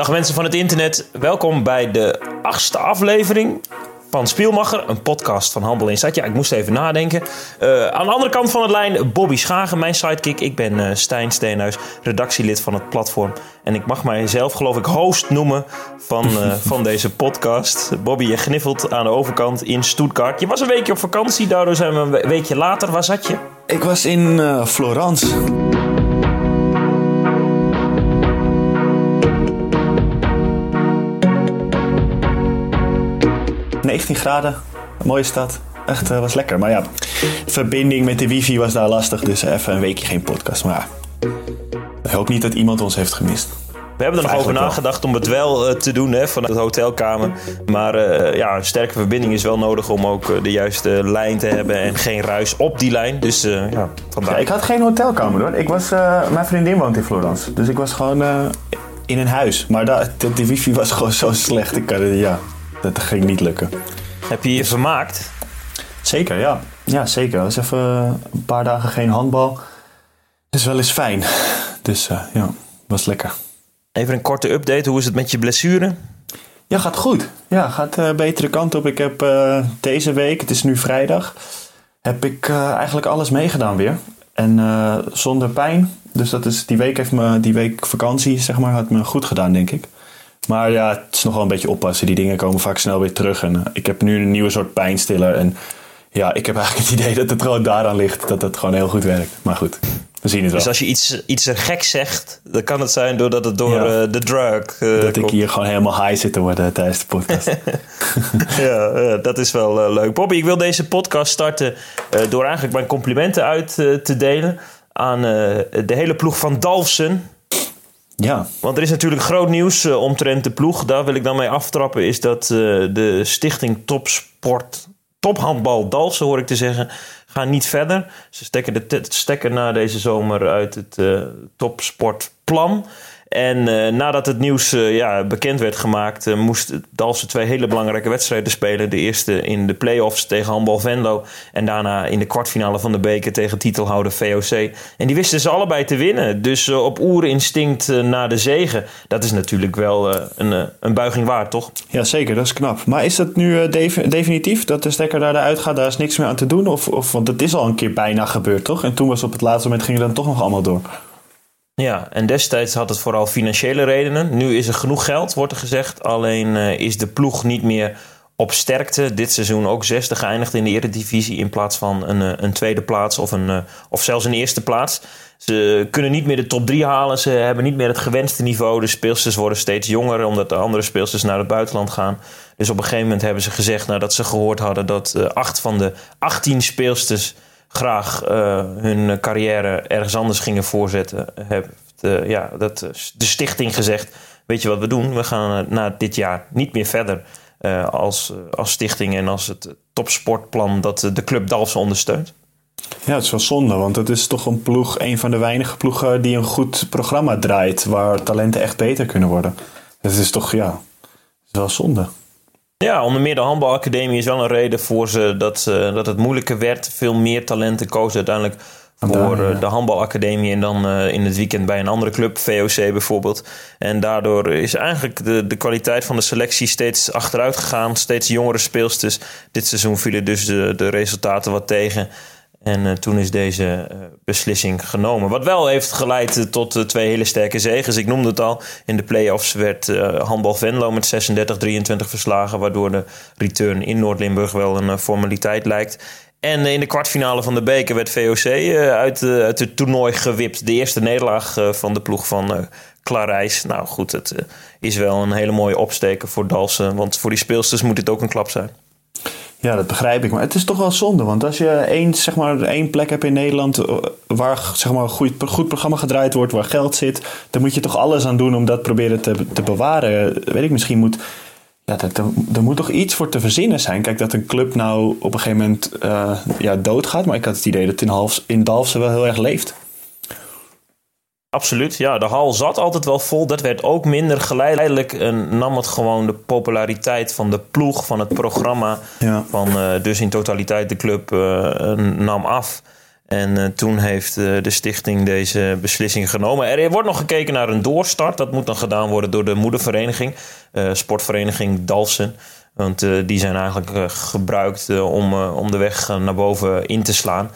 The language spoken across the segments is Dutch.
Dag mensen van het internet, welkom bij de achtste aflevering van Spielmacher, een podcast van Handel Insight. Ja, ik moest even nadenken. Uh, aan de andere kant van het lijn, Bobby Schagen, mijn sidekick. Ik ben uh, Stijn Steenhuis, redactielid van het platform. En ik mag mijzelf, geloof ik, host noemen van, uh, van deze podcast. Bobby, je gniffelt aan de overkant in Stuttgart. Je was een weekje op vakantie, daardoor zijn we een weekje later. Waar zat je? Ik was in Florence. 19 graden. mooie stad. Echt, uh, was lekker. Maar ja, verbinding met de wifi was daar lastig. Dus even een weekje geen podcast. Maar ja, ik hoop niet dat iemand ons heeft gemist. We hebben er nog over nagedacht om het wel uh, te doen hè, vanuit de hotelkamer. Maar uh, ja, een sterke verbinding is wel nodig om ook de juiste lijn te hebben en geen ruis op die lijn. Dus ja, vandaar. Ja, ik had geen hotelkamer hoor. Ik was, mijn vriendin woont in Florence. Dus ik was gewoon in een huis. Maar de, de, wifi was gewoon zo slecht. Ik, ja, dat ging niet lukken. Heb je je vermaakt? Zeker, ja. Ja, zeker. Dat was even een paar dagen geen handbal. Is wel eens fijn. Dus uh, ja, was lekker. Even een korte update. Hoe is het met je blessure? Ja, gaat goed. Ja, gaat uh, betere kant op. Ik heb uh, deze week, het is nu vrijdag, heb ik eigenlijk alles meegedaan weer. En zonder pijn. Dus dat is, die week heeft me, die week vakantie, zeg maar, had me goed gedaan, denk ik. Maar ja, het is nog wel een beetje oppassen. Die dingen komen vaak snel weer terug. En uh, ik heb nu een nieuwe soort pijnstiller. En ja, ik heb eigenlijk het idee dat het gewoon daaraan ligt. Dat het gewoon heel goed werkt. Maar goed, we zien het wel. Dus als je iets, iets gek zegt, dan kan het zijn doordat het door ja. uh, de drug uh, Dat ik hier gewoon helemaal high zit te worden tijdens de podcast. ja, dat is wel leuk. Bobby, ik wil deze podcast starten door eigenlijk mijn complimenten uit te delen aan de hele ploeg van Dalfsen. Ja. Want er is natuurlijk groot nieuws uh, omtrent de ploeg. Daar wil ik dan mee aftrappen. Is dat uh, de stichting Topsport, Tophandbal Dalsen hoor ik te zeggen, gaan niet verder. Ze stekken de stekker na deze zomer uit het uh, topsportplan. En uh, nadat het nieuws uh, ja, bekend werd gemaakt, uh, moest Dalsen twee hele belangrijke wedstrijden spelen. De eerste in de play-offs tegen Handbal Venlo. En daarna in de kwartfinale van de beker tegen titelhouder VOC. En die wisten ze allebei te winnen. Dus op oerinstinct naar de zegen. Dat is natuurlijk wel een, een buiging waard, toch? Ja, zeker. Dat is knap. Maar is dat nu definitief dat de stekker daar eruit gaat? Daar is niks meer aan te doen? Of, of, want het is al een keer bijna gebeurd, toch? En toen was op het laatste moment ging het dan toch nog allemaal door. Ja, en destijds had het vooral financiële redenen. Nu is er genoeg geld, wordt er gezegd. Alleen uh, is de ploeg niet meer op sterkte. Dit seizoen ook zesde geëindigd in de Eredivisie... in plaats van een, uh, een tweede plaats of, een, uh, of zelfs een eerste plaats. Ze kunnen niet meer de top drie halen. Ze hebben niet meer het gewenste niveau. De speelsters worden steeds jonger... omdat de andere speelsters naar het buitenland gaan. Dus op een gegeven moment hebben ze gezegd... nadat ze gehoord hadden dat acht van de 18 speelsters graag uh, hun carrière ergens anders gingen voorzetten, heeft uh, ja, dat, de stichting gezegd: Weet je wat we doen? We gaan na dit jaar niet meer verder uh, als, als stichting en als het topsportplan dat de club Dalfsen ondersteunt. Ja, het is wel zonde, want het is toch een ploeg, een van de weinige ploegen die een goed programma draait, waar talenten echt beter kunnen worden. Het is toch, ja, is wel zonde. Ja, onder meer de handbalacademie is wel een reden voor ze dat, uh, dat het moeilijker werd. Veel meer talenten kozen uiteindelijk voor uh, de handbalacademie en dan uh, in het weekend bij een andere club, VOC bijvoorbeeld. En daardoor is eigenlijk de, de kwaliteit van de selectie steeds achteruit gegaan. Steeds jongere speelsters. Dit seizoen vielen dus de, de resultaten wat tegen. En uh, toen is deze uh, beslissing genomen. Wat wel heeft geleid uh, tot twee hele sterke zegens. Ik noemde het al. In de play-offs werd Handbal Venlo met 36-23 verslagen. Waardoor de return in Noord-Limburg wel een formaliteit lijkt. En in de kwartfinale van de beker werd VOC uit, uit het toernooi gewipt. De eerste nederlaag van de ploeg van Klarijs. Nou goed, het is wel een hele mooie opsteken voor Dalsen. Want voor die speelsters moet dit ook een klap zijn. Ja, dat begrijp ik. Maar het is toch wel zonde. Want als je één, zeg maar, één plek hebt in Nederland eh, waar zeg maar, een goed, programma gedraaid wordt, waar geld zit, dan moet je toch alles aan doen om dat proberen te, te bewaren. Weet ik, misschien moet. Ja, dat, er, moet toch iets voor te verzinnen zijn. Kijk, dat een club nou op een gegeven moment uh, ja, doodgaat. Maar ik had het idee dat in, Halfs, in Dalfsen wel heel erg leeft. Absoluut, ja. De hal zat altijd wel vol. Dat werd ook minder. Geleidelijk en nam het gewoon de populariteit van de ploeg, van het programma. Ja. Van uh, dus in totaliteit de club uh, nam af. En toen heeft de stichting deze beslissing genomen. Er wordt nog gekeken naar een doorstart. Dat moet dan gedaan worden door de moedervereniging, sportvereniging Dalsen. Want die zijn eigenlijk gebruikt om, om de weg naar boven in te slaan.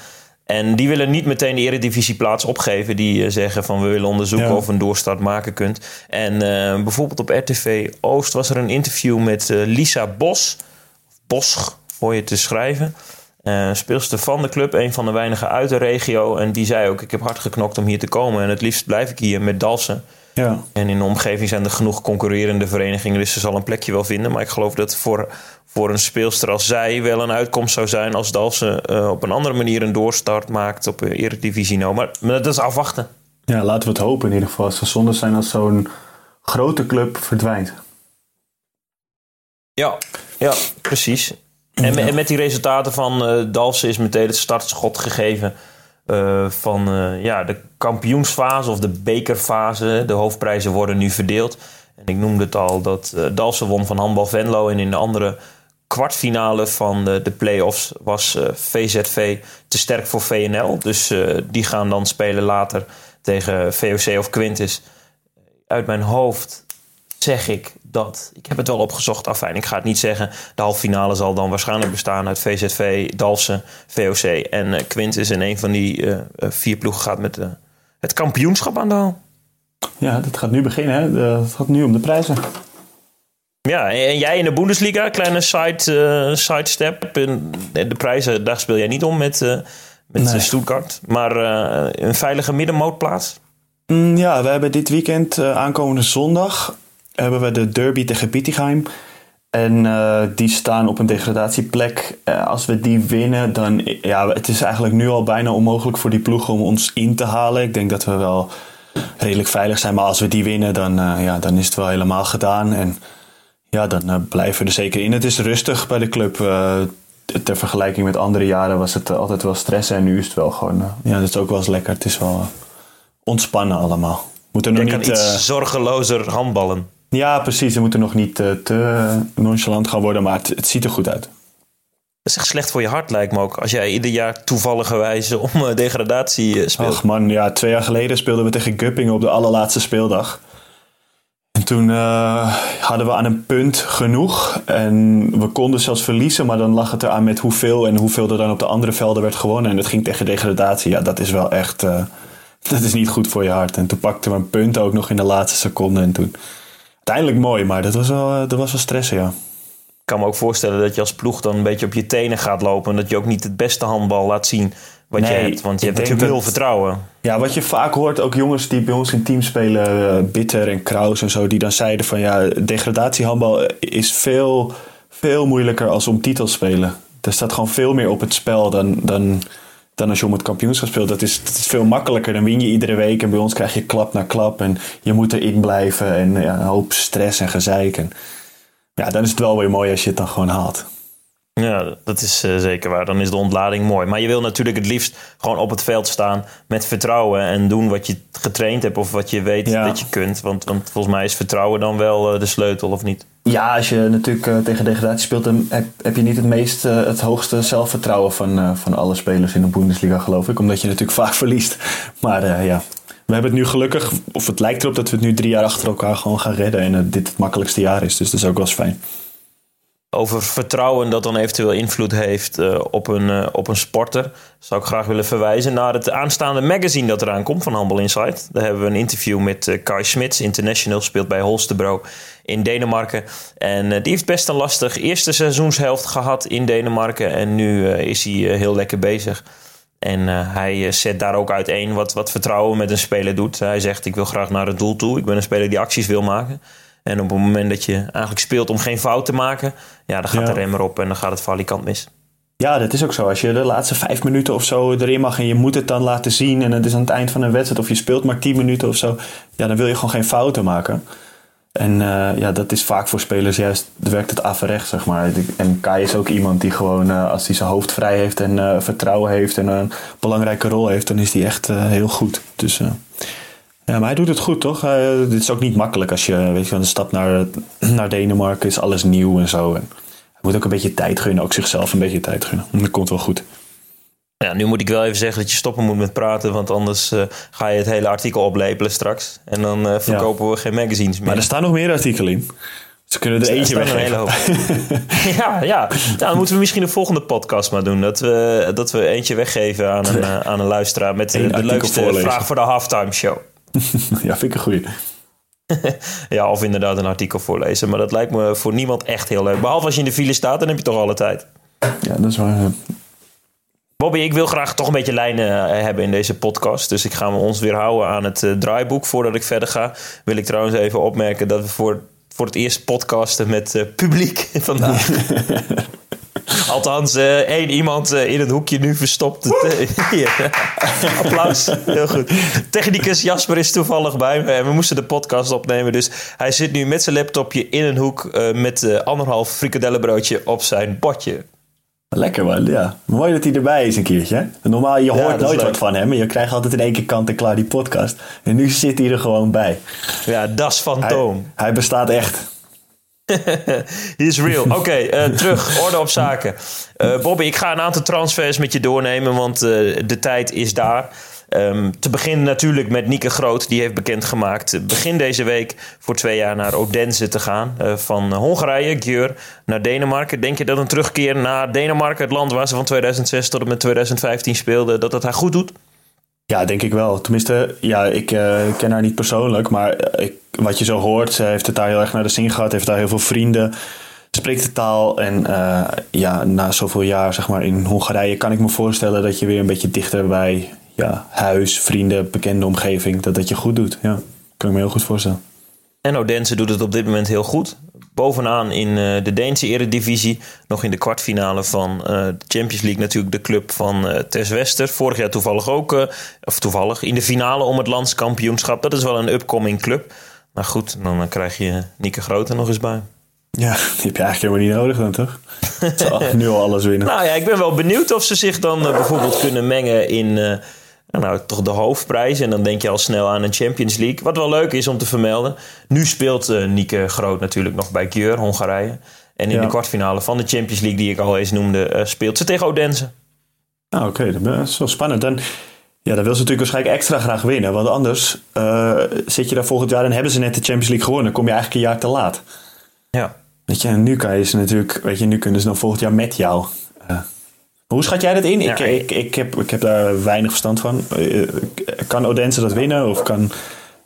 En die willen niet meteen de eredivisieplaats opgeven. Die zeggen van we willen onderzoeken of een doorstart maken kunt. En bijvoorbeeld op RTV Oost was er een interview met Lisa Bos. Bosch, voor je te schrijven. Uh, speelster van de club, een van de weinigen uit de regio. En die zei ook: Ik heb hard geknokt om hier te komen. En het liefst blijf ik hier met Dalsen. Ja. En in de omgeving zijn er genoeg concurrerende verenigingen, dus ze zal een plekje wel vinden. Maar ik geloof dat voor, voor een speelster als zij wel een uitkomst zou zijn als Dalsen uh, op een andere manier een doorstart maakt op Eredivisie. Nou, maar, maar dat is afwachten. Ja, laten we het hopen in ieder geval. Het zou zonde zijn als zo'n grote club verdwijnt. Ja, ja precies. En, en, met die resultaten van uh, Dalsen is meteen het startschot gegeven uh, van uh, ja, de kampioensfase of de bekerfase. De hoofdprijzen worden nu verdeeld. En ik noemde het al dat Dalsen won van Handbal Venlo. En in de andere kwartfinale van de, de play-offs was VZV te sterk voor VNL. Dus die gaan dan spelen later tegen VOC of Quintus. Uit mijn hoofd zeg ik dat. Ik heb het wel opgezocht, afijn. Ik ga het niet zeggen. De halve finale zal dan waarschijnlijk bestaan uit VZV, Dalsen, VOC en uh, Quintus. En een van die uh, vier ploegen gaat met uh, het kampioenschap aan de haal. Ja, dat gaat nu beginnen. Hè? Het gaat nu om de prijzen. Ja, en jij in de Bundesliga, kleine side, sidestep. De prijzen, daar speel jij niet om met, met nee. Stuttgart. Maar een veilige middenmootplaats? Mm, ja, we hebben dit weekend, aankomende zondag, hebben we de derby tegen Bietigheim. En uh, die staan op een degradatieplek. Uh, als we die winnen, dan ja, het is eigenlijk nu al bijna onmogelijk voor die ploeg om ons in te halen. Ik denk dat we wel redelijk veilig zijn. Maar als we die winnen, dan, uh, ja, dan is het wel helemaal gedaan. En ja, dan blijven we er zeker in. Het is rustig bij de club. ter vergelijking met andere jaren was het altijd wel stress. En nu is het wel gewoon, ja, dat is ook wel eens lekker. Het is wel ontspannen allemaal. Moet er nog niet, iets zorgelozer handballen. Ja, precies. We moeten nog niet uh, te nonchalant gaan worden, maar het, het, ziet er goed uit. Dat is echt slecht voor je hart, lijkt me ook. Als jij ieder jaar toevalligerwijze om uh, degradatie uh, speelt. Ach man, ja, twee jaar geleden speelden we tegen Guppingen op de allerlaatste speeldag. En toen hadden we aan een punt genoeg. En we konden zelfs verliezen, maar dan lag het eraan met hoeveel en hoeveel er dan op de andere velden werd gewonnen. En het ging tegen degradatie. Ja, dat is wel echt. dat is niet goed voor je hart. En toen pakten we een punt ook nog in de laatste seconde. En toen uiteindelijk mooi, maar dat was wel, eh, dat was wel stressen, ja. Ik kan me ook voorstellen dat je als ploeg dan een beetje op je tenen gaat lopen. En dat je ook niet het beste handbal laat zien wat je hebt. Want je hebt natuurlijk veel vertrouwen. Ja, wat je vaak hoort, ook jongens die bij ons in team spelen, uh, Bitter en Kraus en zo, die dan zeiden van ja, degradatiehandbal is veel, veel moeilijker als om titels spelen. Er staat gewoon veel meer op het spel dan, dan dan als je om het kampioenschap speelt. Dat is, dat is veel makkelijker. Dan win je iedere week en bij ons krijg je klap na klap. En je moet erin blijven en ja, een hoop stress en gezeik. En ja, dan is het wel weer mooi als je het dan gewoon haalt. Ja, dat is uh, zeker waar. Dan is de ontlading mooi. Maar je wil natuurlijk het liefst gewoon op het veld staan met vertrouwen en doen wat je getraind hebt of wat je weet dat je kunt. Want, want volgens mij is vertrouwen dan wel uh, de sleutel, of niet? Ja, als je natuurlijk uh, tegen degradatie speelt, dan heb, heb, je niet het meest, het hoogste zelfvertrouwen van, van alle spelers in de Bundesliga, geloof ik. Omdat je natuurlijk vaak verliest. Maar ja, we hebben het nu gelukkig, of het lijkt erop dat we het nu drie jaar achter elkaar gewoon gaan redden. En dit het makkelijkste jaar is. Dus dat is ook wel eens fijn over vertrouwen dat dan eventueel invloed heeft uh, op, een, uh, op een sporter, zou ik graag willen verwijzen naar het aanstaande magazine dat eraan komt van Handball Insight. Daar hebben we een interview met uh, Kai Smits, international, speelt bij Holstebro in Denemarken. En die heeft best een lastig eerste seizoenshelft gehad in Denemarken en nu is hij heel lekker bezig. En hij zet daar ook uiteen wat, wat vertrouwen met een speler doet. Hij zegt: Ik wil graag naar het doel toe. Ik ben een speler die acties wil maken. En op het moment dat je eigenlijk speelt om geen fout te maken, ja, dan gaat de rem erop en dan gaat het valikant mis. Ja, dat is ook zo. Als je de laatste vijf minuten of zo erin mag en je moet het dan laten zien en het is aan het eind van een wedstrijd of je speelt maar tien minuten of zo, ja, dan wil je gewoon geen fouten maken. En uh, ja, dat is vaak voor spelers juist, werkt het averecht, zeg maar. En Kai is ook iemand die gewoon, uh, als hij zijn hoofd vrij heeft en uh, vertrouwen heeft en een belangrijke rol heeft, dan is hij echt heel goed. Dus ja, maar hij doet het goed, toch? Uh, dit is ook niet makkelijk als je, weet je, een stap naar, naar Denemarken is alles nieuw en zo. En hij moet ook een beetje tijd gunnen, ook zichzelf een beetje tijd gunnen. Dat komt wel goed. Ja, nu moet ik wel even zeggen dat je stoppen moet met praten, want anders uh, ga je het hele artikel oplepelen straks. En dan uh, verkopen ja. we geen magazines meer. Maar er staan nog meer artikelen in. Ze kunnen er eentje weg. Een hele hoop. ja, ja. Nou, dan moeten we misschien de volgende podcast maar doen. Dat we, dat we eentje weggeven aan een, uh, aan een luisteraar met de, de leukste voorlezen. vraag voor de halftime show. ja, vind ik een goeie. ja, of inderdaad een artikel voorlezen. Maar dat lijkt me voor niemand echt heel leuk. Behalve als je in de file staat, dan heb je toch alle tijd. Ja, dat is waar. Bobby, ik wil graag toch een beetje lijnen eh, hebben in deze podcast. Dus ik ga ons weer houden aan het uh, draaiboek. Voordat ik verder ga, wil ik trouwens even opmerken dat we voor, voor het eerst podcasten met uh, publiek vandaag. Althans, uh, één iemand in het hoekje nu verstopt. Hier. Applaus. Heel goed. Technicus Jasper is toevallig bij me en we moesten de podcast opnemen. Dus hij zit nu met zijn laptopje in een hoek met anderhalf frikadellenbroodje op zijn bordje. Lekker man, ja. Mooi dat hij erbij is een keertje. Normaal, je hoort nooit wat van hem. Je krijgt altijd in één keer kant en klaar die podcast. En nu zit hij er gewoon bij. Ja, das fantoom. Hij, hij bestaat echt. He is real. Oké, eh, terug. Orde op zaken. Uh, Bobby, ik ga een aantal transfers met je doornemen, want uh, de tijd is daar. Um, te beginnen natuurlijk met Nieke Groot. Die heeft bekendgemaakt begin deze week voor twee jaar naar Odense te gaan. Van Hongarije, Gjör, naar Denemarken. Denk je dat een terugkeer naar Denemarken, het land waar ze van 2006 tot en met 2015 speelden, dat dat haar goed doet? Ja, denk ik wel. Tenminste, ja, ik uh, ken haar niet persoonlijk. Maar ik, wat je zo hoort, ze heeft het daar heel erg naar de zin gehad. Heeft daar heel veel vrienden spreekt de taal. En uh, ja, na zoveel jaar zeg maar, in Hongarije kan ik me voorstellen dat je weer een beetje dichter bij ja, huis, vrienden, bekende omgeving, dat dat je goed doet. Ja, kan ik me heel goed voorstellen. En Odense doet het op dit moment heel goed. Bovenaan in uh, de Deense eredivisie. Nog in de kwartfinale van uh, de Champions League natuurlijk de club van uh, Tess Wester. Vorig jaar toevallig ook, of toevallig, in de finale om het landskampioenschap. Dat is wel een upcoming club. Maar goed, dan krijg je Nieke Grote nog eens bij. Ja, die heb je eigenlijk helemaal niet nodig dan, toch? nu al alles winnen. nou ja, ik ben wel benieuwd of ze zich dan bijvoorbeeld kunnen mengen in nou, toch de hoofdprijs. En dan denk je al snel aan een Champions League. Wat wel leuk is om te vermelden. Nu speelt uh, Nieke Groot natuurlijk nog bij Gjör, Hongarije. En in de kwartfinale van de Champions League, die ik al eens noemde, uh, speelt ze tegen Odense. Ah, oké. Dat is wel spannend. En ja, dan wil ze natuurlijk waarschijnlijk extra graag winnen. Want anders uh, zit je daar volgend jaar en hebben ze net de Champions League gewonnen. Dan kom je eigenlijk een jaar te laat. Ja. Weet je, en nu kan je ze natuurlijk, weet je, nu kunnen ze dan volgend jaar met jou hoe schat jij dat in? ik, ik, ik, heb, ik heb daar weinig verstand van. Eh, kan Odense dat winnen? Of kan,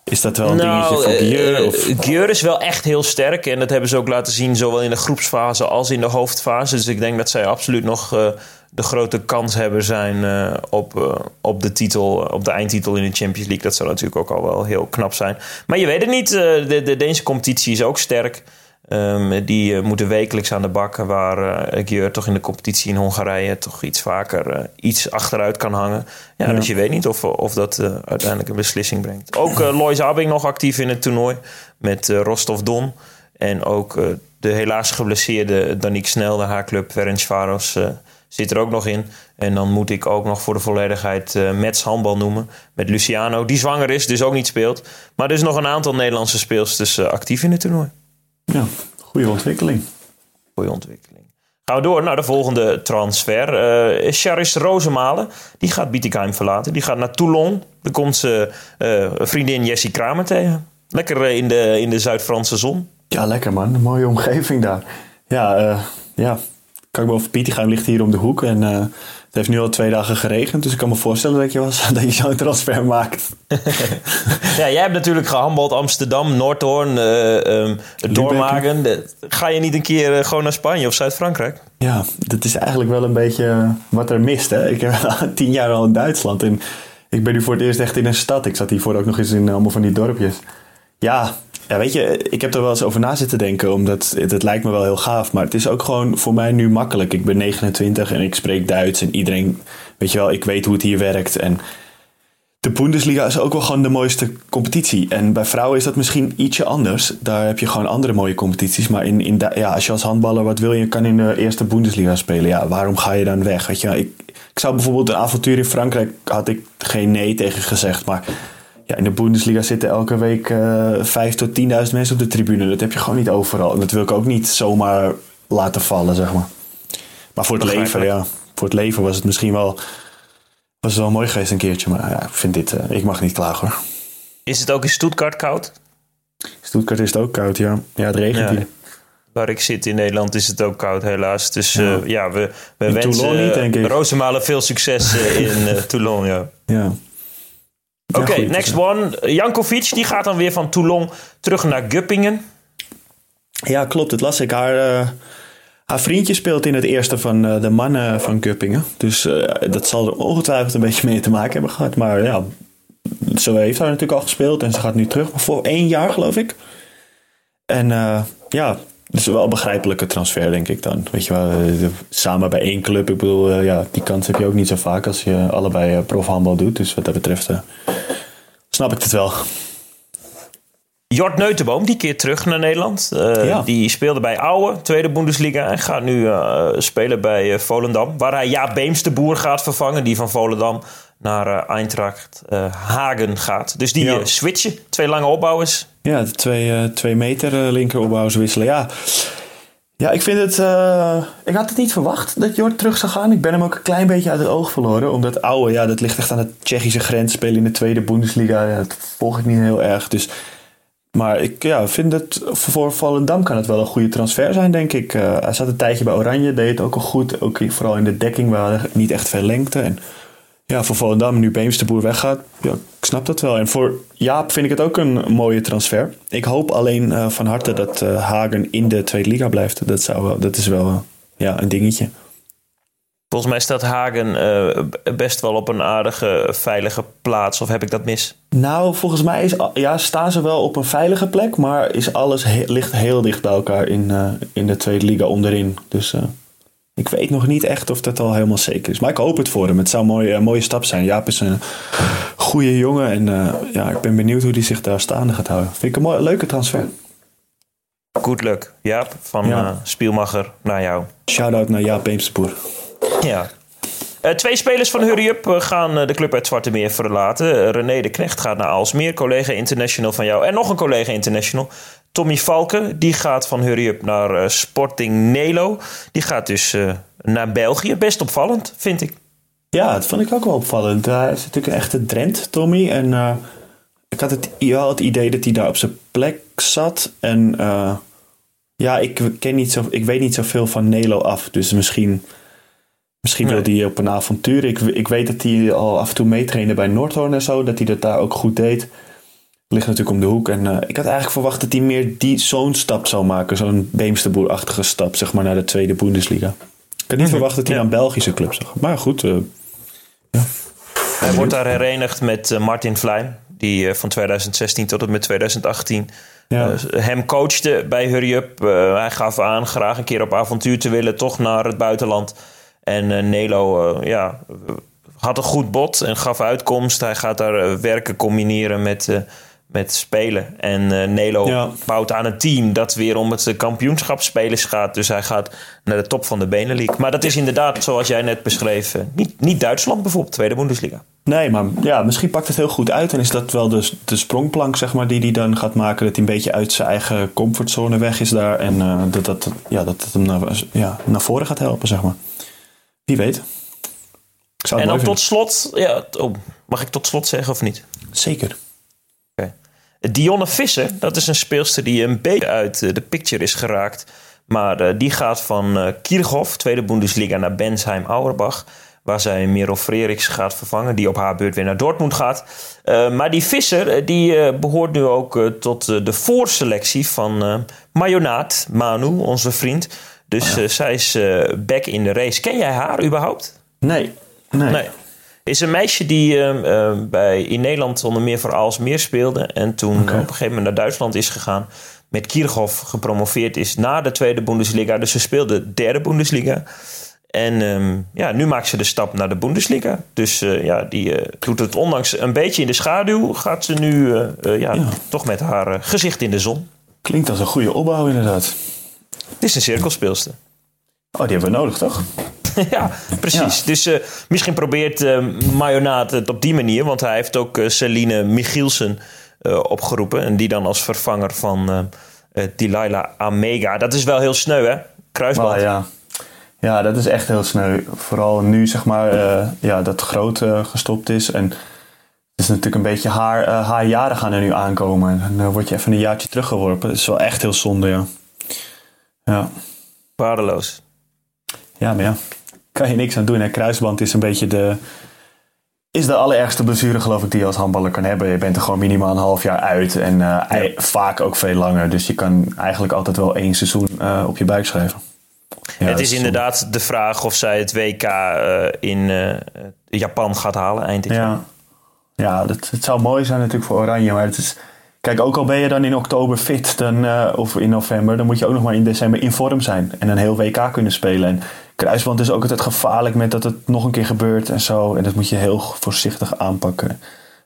is dat wel een nou, dingetje voor Gieur? Of? Gieur is wel echt heel sterk. En dat hebben ze ook laten zien, zowel in de groepsfase als in de hoofdfase. Dus ik denk dat zij absoluut nog uh, de grote kans hebben zijn uh, op, op de titel, op de eindtitel in de Champions League. Dat zou natuurlijk ook al wel heel knap zijn. Maar je weet het niet. de, de Deense competitie is ook sterk. Um, die uh, moeten wekelijks aan de bak, waar uh, Gjör toch in de competitie in Hongarije toch iets vaker uh, iets achteruit kan hangen. Ja, ja, Dus je weet niet of, of dat uiteindelijk een beslissing brengt. Ook Lois Abing nog actief in het toernooi met Rostov Don. En ook de helaas geblesseerde Danik Snel, de haar club Ferencvaros, zit er ook nog in. En dan moet ik ook nog voor de volledigheid uh, Mets handbal noemen. Met Luciano, die zwanger is, dus ook niet speelt. Maar er is nog een aantal Nederlandse speelsters actief in het toernooi. Ja, goede ontwikkeling. Goede ontwikkeling. Gaan we door naar de volgende transfer. Uh, Charis Rosemalen, die gaat Bietigheim verlaten. Die gaat naar Toulon. Daar komt ze uh, vriendin Jessie Kramer tegen. Lekker uh, in de, in de Zuid-Franse zon. Ja, lekker man. Een mooie omgeving daar. Ja, uh, ja. Kan ik me over Bietigheim ligt hier om de hoek. En het heeft nu al twee dagen geregend, dus ik kan me voorstellen dat je, was, dat je zo'n transfer maakt. ja, jij hebt natuurlijk gehandeld Amsterdam, Noordhoorn, uh, um, Doormagen. Ga je niet een keer eh, gewoon naar Spanje of Zuid-Frankrijk? Ja, dat is eigenlijk wel een beetje wat er mist. Hè? Ik heb tien jaar al in Duitsland en ik ben nu voor het eerst echt in een stad. Ik zat hiervoor ook nog eens in allemaal van die dorpjes. Ja, ja, weet je, ik heb er wel eens over na zitten denken, omdat het, het, lijkt me wel heel gaaf. Maar het is ook gewoon voor mij nu makkelijk. Ik ben 29 en ik spreek Duits en iedereen, weet je wel, ik weet hoe het hier werkt. En de Bundesliga is ook wel gewoon de mooiste competitie. En bij vrouwen is dat misschien ietsje anders. Daar heb je gewoon andere mooie competities. Maar in, in ja, als je als handballer wat wil, je kan in de eerste Bundesliga spelen. Ja, waarom ga je dan weg? Weet je, ik, ik zou bijvoorbeeld een avontuur in Frankrijk, had ik geen nee tegen gezegd. Maar ja, in de Bundesliga zitten elke week uh, eh, 5 tot 10.000 mensen op de tribune. Dat heb je gewoon niet overal. En dat wil ik ook niet zomaar laten vallen, zeg maar. Maar voor het leven, ja. Voor het leven was het misschien wel Was wel mooi geweest een keertje, maar ja, ik vind dit, ik mag niet klagen hoor. Is het ook in Stuttgart koud? Stuttgart is het ook koud, ja. Ja, het regent hier. Waar ik zit in Nederland is het ook koud, helaas. Dus ja, ja we, we in wensen niet. Rosemalen veel succes in Toulon, ja. Ja. Oké, next one. Jankovic, die gaat dan weer van Toulon terug naar Guppingen. Ja, klopt. Het las ik. Haar, uh, haar vriendje speelt in het eerste van uh, de mannen van Guppingen. Dus uh, dat zal er ongetwijfeld een beetje mee te maken hebben gehad. Maar ja, zo heeft haar natuurlijk al gespeeld. En ze gaat nu terug voor één jaar, geloof ik. En ja, dat is wel een begrijpelijke transfer, denk ik dan. Weet je wel, samen bij één club. Ik bedoel, ja, die kans heb je ook niet zo vaak als je allebei profhandbal doet. Dus wat dat betreft snap ik het wel. Jort Neutenboom, die keert terug naar Nederland. Uh, Die speelde bij Ouwe, tweede Bundesliga. En gaat nu uh, spelen bij Volendam. Waar hij Ja Beems de Boer gaat vervangen. Die van Volendam naar Eintracht Hagen gaat. Dus die ja. switchen. Twee lange opbouwers. Ja, twee, twee meter linker opbouwers wisselen. Ja. Ja, ik vind het. ik had het niet verwacht dat Jort terug zou gaan. Ik ben hem ook een klein beetje uit het oog verloren. Omdat oude, ja, dat ligt echt aan de Tsjechische grens. Spelen in de tweede Bundesliga. Ja, dat volg ik niet heel erg. Dus maar ik ja, vind het voor Volendam kan het wel een goede transfer zijn, denk ik. Uh, hij zat een tijdje bij Oranje, deed het ook al goed. Ook vooral in de dekking waar niet echt veel lengte. En ja, voor Volendam, nu Beems de Boer weggaat, ja, ik snap dat wel. En voor Jaap vind ik het ook een mooie transfer. Ik hoop alleen uh, van harte dat uh, Hagen in de Tweede Liga blijft. Dat, zou wel, dat is wel ja, een dingetje. Volgens mij staat Hagen best wel op een aardige, veilige plaats. Of heb ik dat mis? Nou, volgens mij is, ja, staan ze wel op een veilige plek. Maar is alles ligt heel dicht bij elkaar in, in de Tweede Liga onderin. Dus ik weet nog niet echt of dat al helemaal zeker is. Maar ik hoop het voor hem. Het zou een mooie, mooie stap zijn. Jaap is een goede jongen. En ja, ik ben benieuwd hoe hij zich daar staande gaat houden. Vind ik een mooie, leuke transfer. Good luck, Jaap. Van ja. Spielmacher naar jou. Shout-out naar Jaap Beemsterboer. Ja. Uh, twee spelers van Hurry Up eh, gaan de club uit Zwarte Meer verlaten. René de Knecht gaat naar Aalsmeer, collega international van jou. En nog een collega international, Tommy Valken. Die gaat van Hurry Up naar Sporting Nelo. Die gaat dus naar België. Best opvallend, vind ik. Ja, dat vond ik ook wel opvallend. Hij is natuurlijk een echte Drent, Tommy. En ik had het, wel het idee dat hij daar op zijn plek zat. En ja, ik, ken niet zo, ik weet niet zoveel van Nelo af. Dus misschien Misschien wil hij op een avontuur. Ik, ik weet dat hij al af en toe meetrainde bij Noordhoorn en zo. Dat hij dat daar ook goed deed. Ligt natuurlijk om de hoek. En uh, ik had eigenlijk verwacht dat hij meer die, zo'n stap zou maken. Zo'n Beemsterboer-achtige stap, zeg maar, naar de tweede Bundesliga. Ik had niet mhm. verwacht dat hij ja. naar een Belgische club zag. Maar goed. Uh, ja. Hij wordt daar herenigd met uh, Martin Vlijm. Die van 2016 tot en met 2018 ja. hem coachte bij Hurry Up. hij gaf aan graag een keer op avontuur te willen. Toch naar het buitenland. En uh, Nelo uh, ja, had een goed bod en gaf uitkomst. Hij gaat daar uh, werken combineren met, met spelen. En Nelo bouwt aan een team dat weer om het kampioenschapsspelers gaat. Dus hij gaat naar de top van de Benelux. Maar dat is inderdaad, zoals jij net beschreef, niet, niet Duitsland bijvoorbeeld, Tweede Bundesliga. Nee, maar ja, misschien pakt het heel goed uit. En is dat wel de, de sprongplank, zeg maar, die hij dan gaat maken. Dat hij een beetje uit zijn eigen comfortzone weg is daar. En dat, dat, ja, dat het hem naar, ja, naar voren gaat helpen, zeg maar. Wie weet. en dan tot slot, ja, oh, mag ik tot slot zeggen of niet? Zeker. Dionne Visser, dat is een speelster die een beetje uit eh, de picture is geraakt. Maar uh, die gaat van uh, Kirchhoff, tweede Bundesliga, naar Bensheim Auerbach. Waar zij Merel Freriks gaat vervangen, die op haar beurt weer naar Dortmund gaat. Uh, maar die Visser, die behoort nu ook tot de voorselectie van Mayonaat, Manu, onze vriend. Dus oh zij is back in de race. Ken jij haar überhaupt? Nee. Nee. nee. Is een meisje die uh, bij, in Nederland onder meer voor Aalsmeer speelde. En toen op een gegeven moment naar Duitsland is gegaan. Met Kirchhoff gepromoveerd is na de tweede Bundesliga. Dus ze speelde derde Bundesliga. En um, ja, nu maakt ze de stap naar de Bundesliga. Dus uh, ja, die uh, doet het ondanks een beetje in de schaduw. Gaat ze nu uh, ja, ja, toch met haar gezicht in de zon. Klinkt als een goede opbouw inderdaad. Het is een cirkelspeelster. Oh, die hebben we nodig, toch? ja, precies. Dus uh, misschien probeert uh, Mayonaat het op die manier. Want hij heeft ook uh, Celine Michielsen opgeroepen. En die dan als vervanger van Delilah Amega. Dat is wel heel sneu, hè? Kruisband. ja. Ja, dat is echt heel sneu. Vooral nu, zeg maar, ja, dat groot gestopt is. En het is natuurlijk een beetje haar, uh, haar jaren gaan er nu aankomen. En dan word je even een jaartje teruggeworpen. Dat is wel echt heel zonde, ja. Ja. Waardeloos. Ja, maar ja, kan je niks aan doen. Hè? Kruisband is een beetje de, is de allerergste blessure, geloof ik, die je als handballer kan hebben. Je bent er gewoon minimaal een half jaar uit en uh, ja. vaak ook veel langer. Dus je kan eigenlijk altijd wel één seizoen uh, op je buik schrijven. Ja, het is inderdaad de vraag of zij het WK uh, in Japan gaat halen eind dit ja. jaar. Ja, dat, het zou mooi zijn natuurlijk voor Oranje, maar het is... Kijk, ook al ben je dan in oktober fit dan, of in november, dan moet je ook nog maar in december in vorm zijn en een heel WK kunnen spelen. En kruisband is ook altijd gevaarlijk met dat het nog een keer gebeurt en zo. En dat moet je heel voorzichtig aanpakken.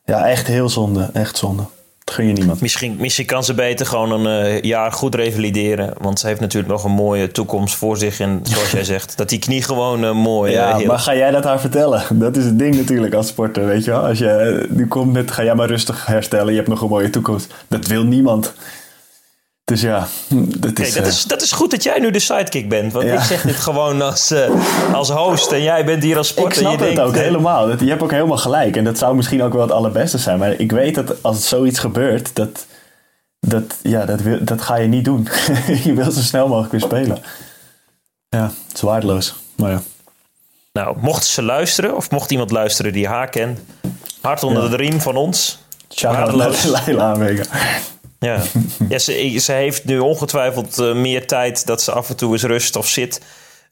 Ja, echt heel zonde. Echt zonde. Dat gun je niemand. Misschien, misschien kan ze beter gewoon een uh, jaar goed revalideren. Want ze heeft natuurlijk nog een mooie toekomst voor zich. En zoals jij zegt, dat die knie gewoon uh, mooi Ja, uh, maar ga jij dat haar vertellen? Dat is het ding natuurlijk als sporter, weet je wel. Als je nu komt met, ga jij maar rustig herstellen. Je hebt nog een mooie toekomst. Dat wil niemand. Dus ja, dat is, dat, is, dat is goed dat jij nu de sidekick bent. Want ja. ik zeg dit gewoon als, uh, als host en jij bent hier als sporter. Ik snap je het denkt, ook helemaal. Je hebt ook helemaal gelijk. En dat zou misschien ook wel het allerbeste zijn. Maar ik weet dat als zoiets gebeurt, dat, dat, ja, dat, wil, dat ga je niet doen. je wilt zo snel mogelijk weer spelen. Ja, het is waardeloos. Maar ja. Nou, mochten ze luisteren, of mocht iemand luisteren die haar kent, hart onder ja. de riem van ons. Waardeloos. Leila Vega. Ja, ja ze, ze, heeft nu ongetwijfeld uh, meer tijd dat ze af en toe eens rust of zit.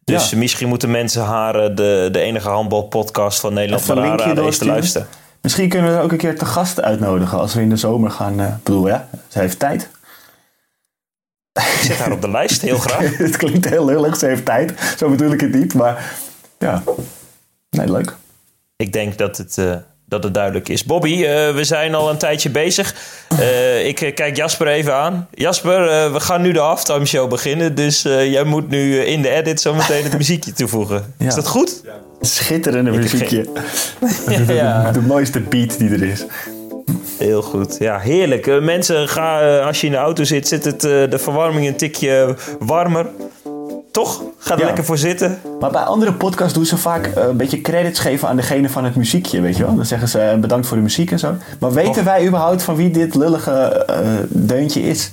Dus ja. misschien moeten mensen haar de, de enige handbalpodcast van Nederland maar aanraden eens te luisteren. Misschien kunnen we er ook een keer te gast uitnodigen als we in de zomer gaan. Uh, bedoel, ja, ze heeft tijd. Ik zet haar op de lijst, heel graag. het klinkt heel lullig, ze heeft tijd. Zo bedoel ik het niet, maar ja. Nee, leuk. Ik denk dat het... Dat het duidelijk is. Bobby, uh, we zijn al een tijdje bezig. Uh, ik uh, kijk Jasper even aan. Jasper, we gaan nu de halftime show beginnen. Dus jij moet nu in de edit zo meteen het muziekje toevoegen. Ja. Is dat goed? Ja. Schitterende muziekje. Geen... ja. De mooiste beat die er is. Heel goed. Ja, heerlijk. mensen, ga, als je in de auto zit, zit het, de verwarming een tikje warmer. Toch? Ga er ja. lekker voor zitten. Maar bij andere podcasts doen ze vaak uh, een beetje credits geven aan degene van het muziekje, weet je wel. Dan zeggen ze uh, bedankt voor de muziek en zo. Maar weten wij überhaupt van wie dit lullige uh, deuntje is?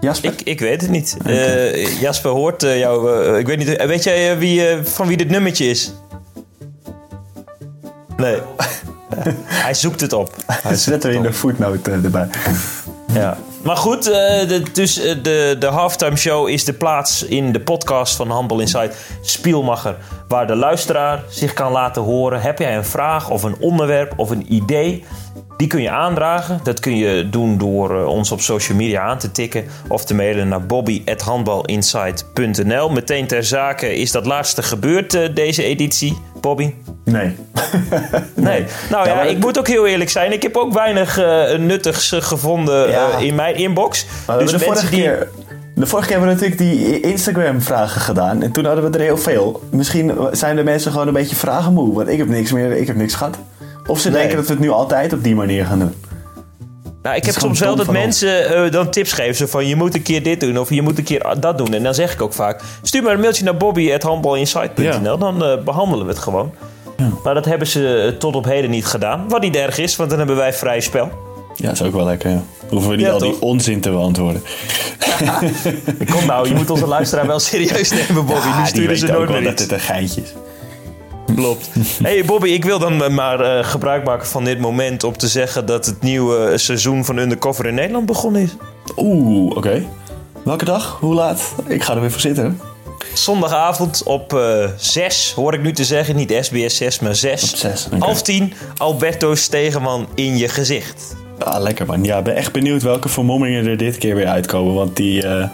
Jasper? Ik, ik weet het niet. Okay. Jasper hoort jou... ik weet niet... weet jij wie, van wie dit nummertje is? Nee. Hij zoekt het op. Hij zetten we in de footnote erbij. Ja. Maar goed, de, dus de, de halftime show is de plaats in de podcast van Handbal Insight Spielmacher. Waar de luisteraar zich kan laten horen. Heb jij een vraag of een onderwerp of een idee? Die kun je aandragen. Dat kun je doen door ons op social media aan te tikken. Of te mailen naar bobby.handbalinsight.nl Meteen ter zake is dat laatste gebeurd deze editie, Bobby? Nee. nee. Nou ja, ja ik moet ook heel eerlijk zijn. Ik heb ook weinig uh, nuttigs gevonden ja. uh, in mijn inbox. Maar dus de, vorige die... keer, de vorige keer hebben we natuurlijk die Instagram-vragen gedaan. En toen hadden we er heel veel. Misschien zijn de mensen gewoon een beetje vragenmoe. Want ik heb niks meer, ik heb niks gehad. Of ze nee. denken dat we het nu altijd op die manier gaan doen. Nou, ik heb soms wel dat mensen uh, dan tips geven. Van je moet een keer dit doen of je moet een keer dat doen. En dan zeg ik ook vaak: stuur maar een mailtje naar bobby.handbalinsight.nl. Ja. Dan uh, behandelen we het gewoon. Ja. Maar dat hebben ze tot op heden niet gedaan. Wat niet erg is, want dan hebben wij vrij spel. Ja, dat is ook wel lekker. Ja. Hoeven we niet ja, al toch? die onzin te beantwoorden. Ja. Kom nou, je moet onze luisteraar wel serieus nemen, Bobby. Nu sturen ze nooit meer dat het een geintje is. Klopt. hey Bobby, ik wil dan maar uh, gebruik maken van dit moment om te zeggen dat het nieuwe seizoen van Undercover in Nederland begonnen is. Oeh, oké. Okay. Welke dag? Hoe laat? Ik ga er weer voor zitten. Zondagavond op uh, 6, hoor ik nu te zeggen. Niet SBS 6, maar 6. Op 6. Okay. Half 10, Alberto Stegeman in je gezicht. Ah, lekker man. Ja, ik ben echt benieuwd welke vermommingen er dit keer weer uitkomen. Want die... Uh,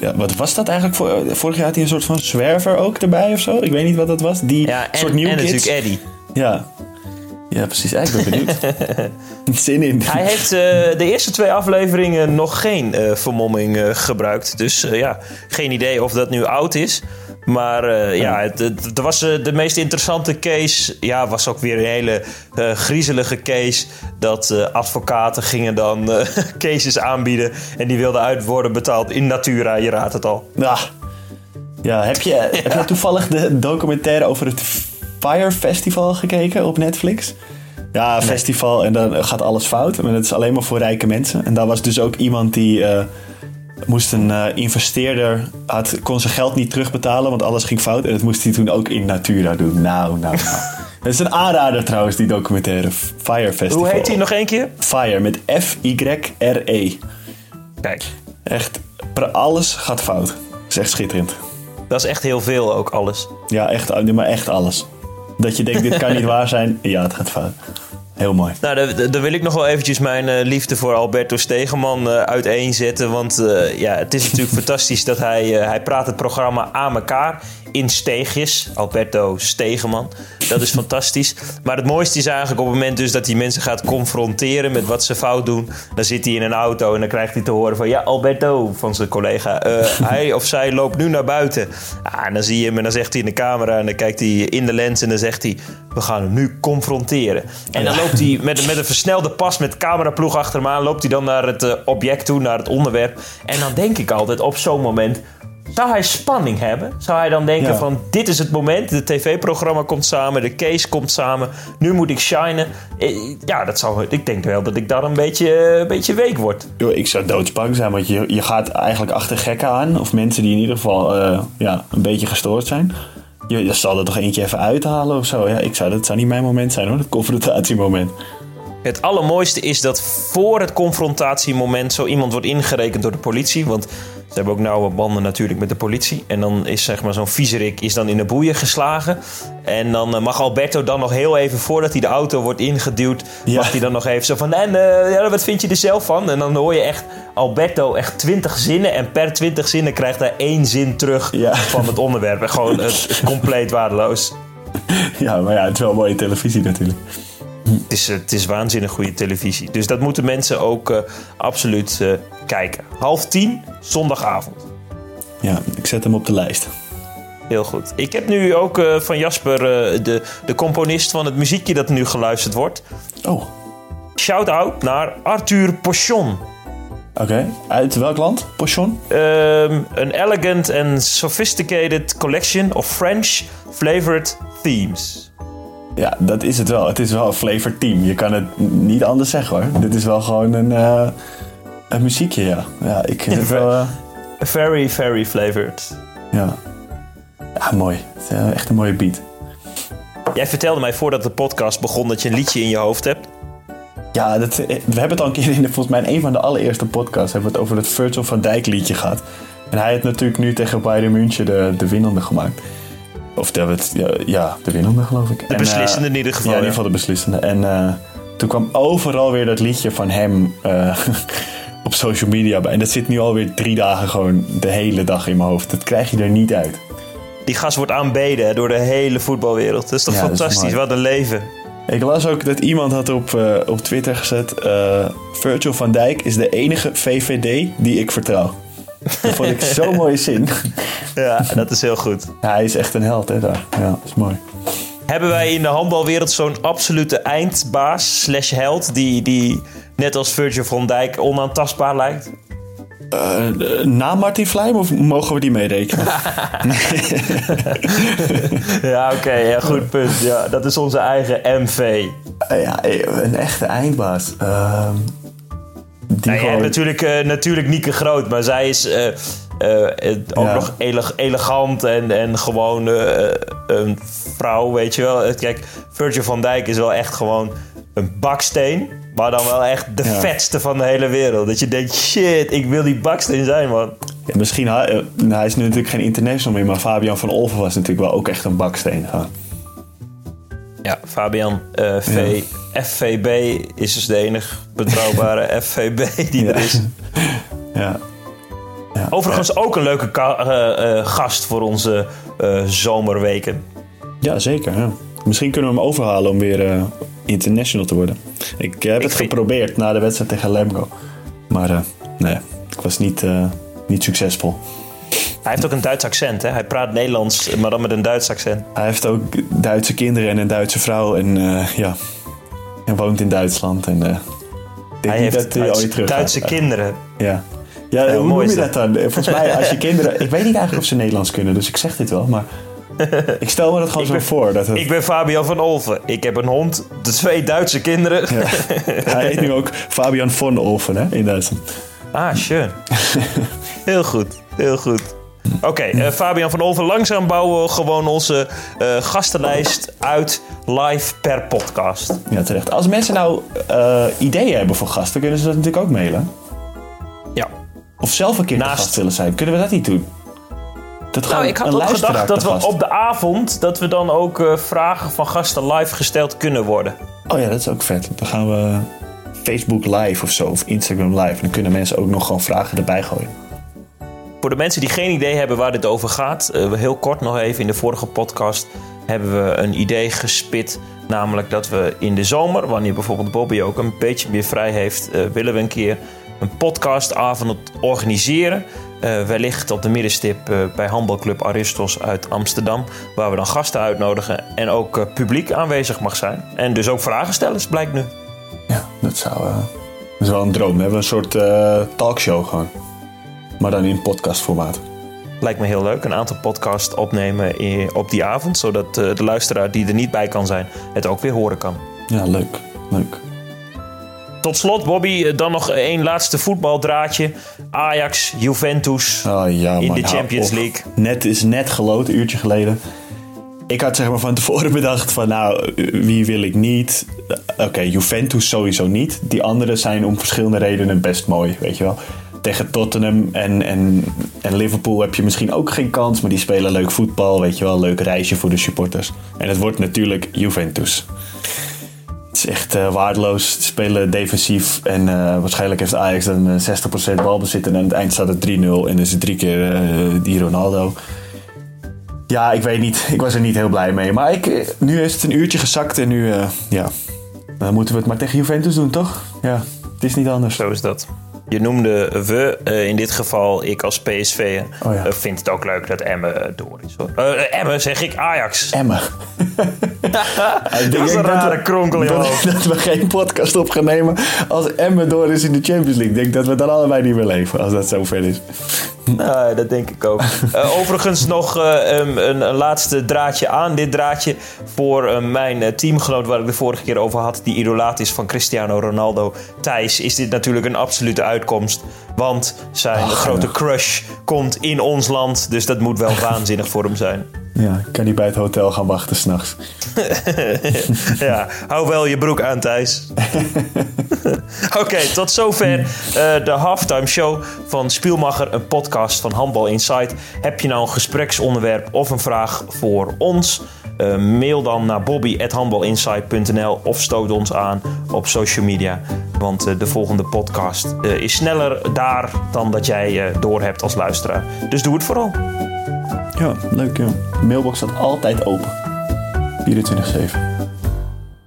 ja, wat was dat eigenlijk? Voor, vorig jaar had hij een soort van zwerver ook erbij of zo. Ik weet niet wat dat was. Die ja, en, soort nieuw en kids. natuurlijk Eddie. Ja. Ja, precies. Ik ben benieuwd. Zin in. Hij heeft uh, de eerste twee afleveringen nog geen uh, vermomming uh, gebruikt. Dus ja, geen idee of dat nu oud is. Maar ja, het, was de meest interessante case. Ja, was ook weer een hele griezelige case. Dat advocaten gingen dan cases aanbieden. En die wilden uit worden betaald in natura. Je raadt het al. Ja. Ja, heb je, heb je toevallig de documentaire over het Fire Festival gekeken op Netflix? Ja, festival en dan gaat alles fout. Maar het is alleen maar voor rijke mensen. En daar was dus ook iemand die eh, moest een eh, investeerder... Had, kon zijn geld niet terugbetalen, want alles ging fout. En dat moest hij toen ook in Natura doen. Nou, nou, nou. Dat is een aanrader trouwens, die documentaire. Fire Festival. Hoe heet die nog één keer? Fire, met F-Y-R-E. Kijk, Echt, alles gaat fout. Dat is echt schitterend. dat is echt heel veel ook alles. Ja, echt, maar echt alles. Dat je denkt, dit kan niet waar zijn. Ja, het gaat fout. Heel mooi. Nou, dan, wil ik nog wel eventjes mijn eh, liefde voor Alberto Stegeman eh, uiteenzetten. Want eh, ja, het is natuurlijk fantastisch dat hij... hij praat het programma aan elkaar in steegjes. Alberto Stegeman. Dat is fantastisch. Maar het mooiste is eigenlijk op het moment dus dat hij mensen gaat confronteren met wat ze fout doen. Dan zit hij in een auto en dan krijgt hij te horen van... Ja, Alberto, van zijn collega. eh, hij of zij loopt nu naar buiten. Ah, en dan zie je hem en dan zegt hij in de camera... en dan kijkt hij in de lens en dan zegt hij... We gaan hem nu confronteren. En dan loopt hij met, met een versnelde pas met cameraploeg achter hem aan... loopt hij dan naar het eh, object toe, naar het onderwerp. En dan denk ik altijd op zo'n moment... Zou hij spanning hebben? Zou hij dan denken Ja. van dit is het moment, het tv-programma komt samen, de case komt samen, nu moet ik shinen. Eh, Ja, dat zou, ik denk wel dat ik daar een beetje, eh, een beetje week word. Yo, ik zou doodsbang zijn, want je, je gaat eigenlijk achter gekken aan. Of mensen die in ieder geval eh, ja, een beetje gestoord zijn. Je, je zal er toch eentje even uithalen of zo. Ja, ik zou, dat zou niet mijn moment zijn hoor, het confrontatiemoment. Het allermooiste is dat voor het confrontatiemoment zo iemand wordt ingerekend door de politie. Want ze hebben ook nauwe banden natuurlijk met de politie. En dan is zeg maar zo'n viezerik is dan in de boeien geslagen. En dan eh, mag Alberto dan nog heel even voordat hij de auto wordt ingeduwd... Ja. mag hij dan nog even zo van... En eh, ja, wat vind je er zelf van? En dan hoor je echt Alberto echt twintig zinnen. En per twintig zinnen krijgt hij één zin terug Ja. van het onderwerp. En gewoon het compleet waardeloos. Ja, maar ja, het is wel mooie televisie natuurlijk. Het is, het is waanzinnig goede televisie. Dus dat moeten mensen ook eh, absoluut eh, kijken. Half tien, zondagavond. Ja, ik zet hem op de lijst. Heel goed. Ik heb nu ook eh, van Jasper, de, de componist van het muziekje dat nu geluisterd wordt. Oh, Shout-out naar Arthur Pochon. oké. Uit welk land? Pochon? Um, an elegant and sophisticated collection of French flavored themes. Ja, dat is het wel. Het is wel een flavor team. Je kan het niet anders zeggen hoor. Dit is wel gewoon een, eh, een muziekje, ja. Ja, ik vind het wel... eh, Very, very flavored. ja. ja, mooi. Het is eh, echt een mooie beat. Jij vertelde mij voordat de podcast begon dat je een liedje in je hoofd hebt. Ja, dat, we hebben het al een keer in de, volgens mij een van de allereerste podcasts hebben we het over het Virgil van Dijk liedje gehad. En hij heeft natuurlijk nu tegen Bayern München de, de winnende gemaakt. Of de, het- ja, ja, de winnende geloof ik. De beslissende in ieder geval. Ja, in ieder geval de beslissende. En eh, toen kwam overal weer dat liedje van hem eh, op social media bij. En dat zit nu alweer drie dagen gewoon de hele dag in mijn hoofd. Dat krijg je er niet uit. Die gast wordt aanbeden door de hele voetbalwereld. Dat is toch Ja, dat is fantastisch? Wat een leven. Ik las ook dat iemand had op, eh, op Twitter gezet... eh, Virgil van Dijk is de enige VVD die ik vertrouw. Dat vond ik zo'n mooie zin. Ja, dat is heel goed. Ja, hij is echt een held, hè, daar. Ja, dat is mooi. Hebben wij in de handbalwereld zo'n absolute eindbaas slash held... Die, die net als Virgil van Dijk onaantastbaar lijkt? Eh, na Martin Vlijm of mogen we die meerekenen? Ja, oké. ja, goed punt. Ja, dat is onze eigen MV. Ja, eh, een echte eindbaas. Ehm, die Nou, gewoon... natuurlijk, eh, natuurlijk Nieke Groot, maar zij is eh, eh, ook Ja. nog ele- elegant en, en gewoon een vrouw, weet je wel. Kijk, Virgil van Dijk is wel echt gewoon een baksteen, maar dan wel echt de Ja. vetste van de hele wereld. Dat je denkt, shit, ik wil die baksteen zijn, man. Ja, misschien, hij, nou, hij is nu natuurlijk geen international meer, maar Fabian van Olven was natuurlijk wel ook echt een baksteen. Ja, Fabian, eh, v, FVB is dus de enige betrouwbare FVB die Ja. er is. Ja. Ja. Overigens ook een leuke eh, eh, gast voor onze zomerweken. Ja, zeker. Misschien kunnen we hem overhalen om weer international te worden. Ik heb het vind- geprobeerd na de wedstrijd tegen Lemgo. Maar nee, ik was niet, niet succesvol. Hij heeft ook een Duits accent, hè? Hij praat Nederlands, maar dan met een Duits accent. Hij heeft ook Duitse kinderen en een Duitse vrouw. En eh, ja, en woont in Duitsland. En, eh, Hij heeft dat hij Duits- ooit terug Duitse gaat. kinderen. Ja. Ja, Heel hoe mooi noem je dat dan? Volgens mij, als je kinderen... Ik weet niet eigenlijk of ze Nederlands kunnen, dus ik zeg dit wel, maar... Ik stel me dat gewoon zo ben- voor. Dat het, Ik ben Fabian van Olven. Ik heb een hond, de twee Duitse kinderen. ja. Hij heet nu ook Fabian von Olven, hè, in Duitsland. Ah, schön. heel goed, heel goed. Oké, eh, Fabian van Olven. Langzaam bouwen we gewoon onze eh, gastenlijst uit live per podcast. Ja, terecht. Als mensen nou eh, ideeën hebben voor gasten, kunnen ze dat natuurlijk ook mailen. Ja. Of zelf een keer Naast- gast willen zijn. Kunnen we dat niet doen? Dat Nou, ik had ook gedacht dat we op de avond... dat we dan ook eh, vragen van gasten live gesteld kunnen worden. Oh ja, dat is ook vet. Dan gaan we Facebook live of zo, of Instagram live. Dan kunnen mensen ook nog gewoon vragen erbij gooien. Voor de mensen die geen idee hebben waar dit over gaat, eh, heel kort nog even in de vorige podcast hebben we een idee gespit. Namelijk dat we in de zomer, wanneer bijvoorbeeld Bobby ook een beetje meer vrij heeft, eh, willen we een keer een podcastavond organiseren. Eh, wellicht op de middenstip bij handbalclub Aristos uit Amsterdam. Waar we dan gasten uitnodigen en ook publiek aanwezig mag zijn. En dus ook vragen stellen, blijkt nu. Ja, dat zou... wel een droom. We hebben een soort talkshow gewoon. Maar dan in podcastformaat. Lijkt me heel leuk. Een aantal podcasts opnemen op die avond. Zodat eh, de luisteraar die er niet bij kan zijn, het ook weer horen kan. Ja, leuk. Leuk. Tot slot, Bobby, eh, dan nog één laatste voetbaldraadje. Ajax, Juventus Oh ja, in de Champions. League. Net is net geloot, een uurtje geleden. Ik had zeg maar van tevoren bedacht van nou, wie wil ik niet? Oké, Juventus sowieso niet. Die anderen zijn om verschillende redenen best mooi, weet je wel. Tegen Tottenham en, en, en Liverpool heb je misschien ook geen kans, maar die spelen leuk voetbal, weet je wel. Leuk reisje voor de supporters. En het wordt natuurlijk Juventus. Het is echt eh, waardeloos. Ze spelen defensief. En eh, waarschijnlijk heeft Ajax dan eh, 60% balbezit. En aan het eind staat het 3-0. En is het drie keer eh, die Ronaldo. Ja, ik weet niet. Ik was er niet heel blij mee. Maar ik, eh, nu is het een uurtje gezakt. En nu, eh, ja. Dan moeten we het maar tegen Juventus doen, toch? Ja, het is niet anders. Zo is dat. Je noemde we, eh, in dit geval ik als PSV. Oh ja. eh, vind het ook leuk dat Emmen eh, door is. Hoor. Emmen zeg ik, Ajax. Emmen. Ik Dat is een rare kronkel dat, dat we geen podcast op gaan nemen als Emmen door is in de Champions League. Ik denk dat we dan allebei niet meer leven als dat zo ver is. Nou, dat denk ik ook. Eh, overigens nog eh, een, een, een laatste draadje aan. Dit draadje voor eh, mijn teamgenoot waar ik de vorige keer over had. Die idolaat is van Cristiano Ronaldo. Thijs is dit natuurlijk een absolute uitkomst. Want zijn grote crush komt in ons land. Dus dat moet wel waanzinnig voor hem zijn. Ja, ik kan niet bij het hotel gaan wachten s'nachts. ja, hou wel je broek aan, Thijs. Oké, tot zover eh, de halftime show van Spielmacher, een podcast van Handbal Insight. Heb je nou een gespreksonderwerp of een vraag voor ons? Eh, mail dan naar bobby.handbalinsight.nl of stoot ons aan op social media. Want eh, de volgende podcast is sneller daar dan dat jij eh doorhebt als luisteraar. Dus doe het vooral. Ja, leuk ja. De mailbox staat altijd open. 24-7.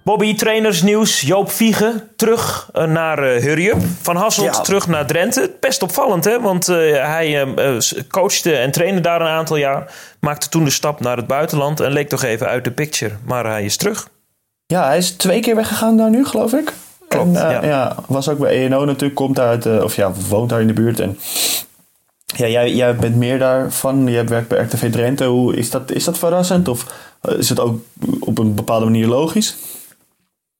Bobby, trainersnieuws. Joop Viegen terug eh, naar eh Hurry Up. Van Hasselt Ja. terug naar Drenthe. Best opvallend, hè? Want eh, hij coachte en trainde daar een aantal jaar. Maakte toen de stap naar het buitenland en leek toch even uit de picture. Maar hij is terug. Ja, hij is twee keer weggegaan daar nu, geloof ik. Klopt, en, ja. ja. Was ook bij ENO natuurlijk, komt uit, of ja, woont daar in de buurt. En ja, jij, jij bent meer daarvan. Je werkt bij RTV Drenthe. Hoe, is, dat, is dat verrassend? Of eh, is het ook op een bepaalde manier logisch?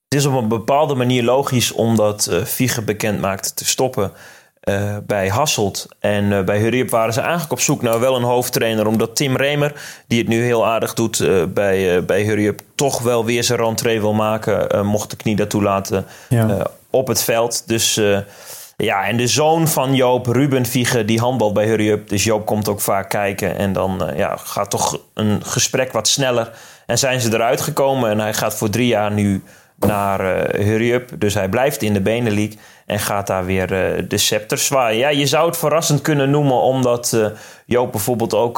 Het is op een bepaalde manier logisch omdat Viegen bekend maakte te stoppen eh, bij Hasselt. En bij Hurry Up waren ze eigenlijk op zoek naar wel een hoofdtrainer. Omdat Tim Remer, die het nu heel aardig doet bij, bij toch wel weer zijn rentree wil maken, mocht de knie dat toelaten, Ja. op het veld. Dus ja, en de zoon van Joop, Ruben Viegen, die handbalt bij Hurry Up. Dus Joop komt ook vaak kijken. En dan eh, ja, gaat toch een gesprek wat sneller. En zijn ze eruit gekomen en hij gaat voor drie jaar nu naar eh, Hurry Up. Dus hij blijft in de Benelink en gaat daar weer eh, de scepter zwaaien. Ja, je zou het verrassend kunnen noemen, omdat Joop bijvoorbeeld ook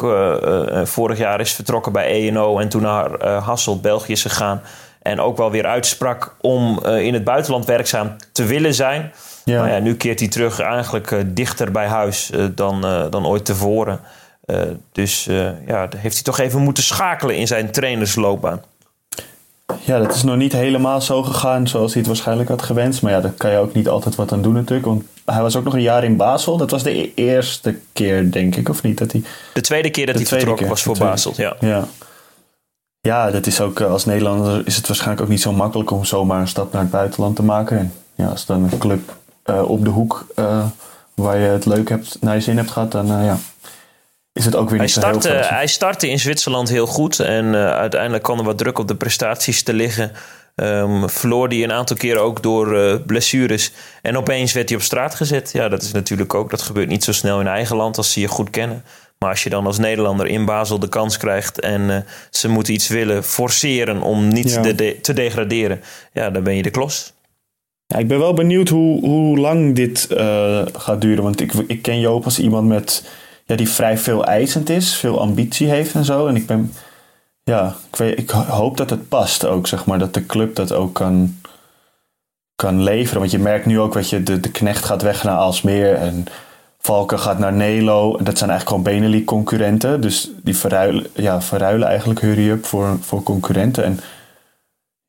vorig jaar is vertrokken bij ENO en toen naar Hasselt, België is gegaan. En ook wel weer uitsprak om in het buitenland werkzaam te willen zijn. Ja. Maar ja, nu keert hij terug eigenlijk eh, dichter bij huis eh, dan, eh, dan ooit tevoren. Dus ja, heeft hij toch even moeten schakelen in zijn trainersloopbaan. ja, dat is nog niet helemaal zo gegaan zoals hij het waarschijnlijk had gewenst. Maar ja, daar kan je ook niet altijd wat aan doen natuurlijk. Want hij was ook nog een jaar in Basel. Dat was de e- eerste keer, denk ik, of niet? Dat hij... De tweede keer dat hij vertrokken was voor Basel, ja. ja. Ja, dat is ook als Nederlander is het waarschijnlijk ook niet zo makkelijk om zomaar een stap naar het buitenland te maken. En ja, als dan een club uh, op de hoek uh, waar je het leuk hebt, naar je zin hebt gehad, dan uh, ja, is het ook weer niet hij startte, zo heel Hij startte in Zwitserland heel goed en uiteindelijk kwam er wat druk op de prestaties te liggen. Um, verloor hij een aantal keren ook door blessures. En opeens werd hij op straat gezet. Ja, dat is natuurlijk ook. Dat gebeurt niet zo snel in eigen land als ze je goed kennen. Maar als je dan als Nederlander in Basel de kans krijgt en uh, ze moeten iets willen forceren om niet ja. de, te degraderen, ja, dan ben je de klos. Ik ben wel benieuwd hoe, hoe lang dit uh, gaat duren. Want ik, ik ken Joop als iemand met, ja, die vrij veel eisend is, veel ambitie heeft en zo. En ik ben, ja, ik, weet, ik hoop dat het past ook, zeg maar, dat de club dat ook kan, kan leveren. Want je merkt nu ook, weet je, de, de knecht gaat weg naar Alsmeer en Valken gaat naar Nelo. Dat zijn eigenlijk gewoon Benelux concurrenten. Dus die verruilen, ja, verruilen eigenlijk Hurry Up voor, voor concurrenten. En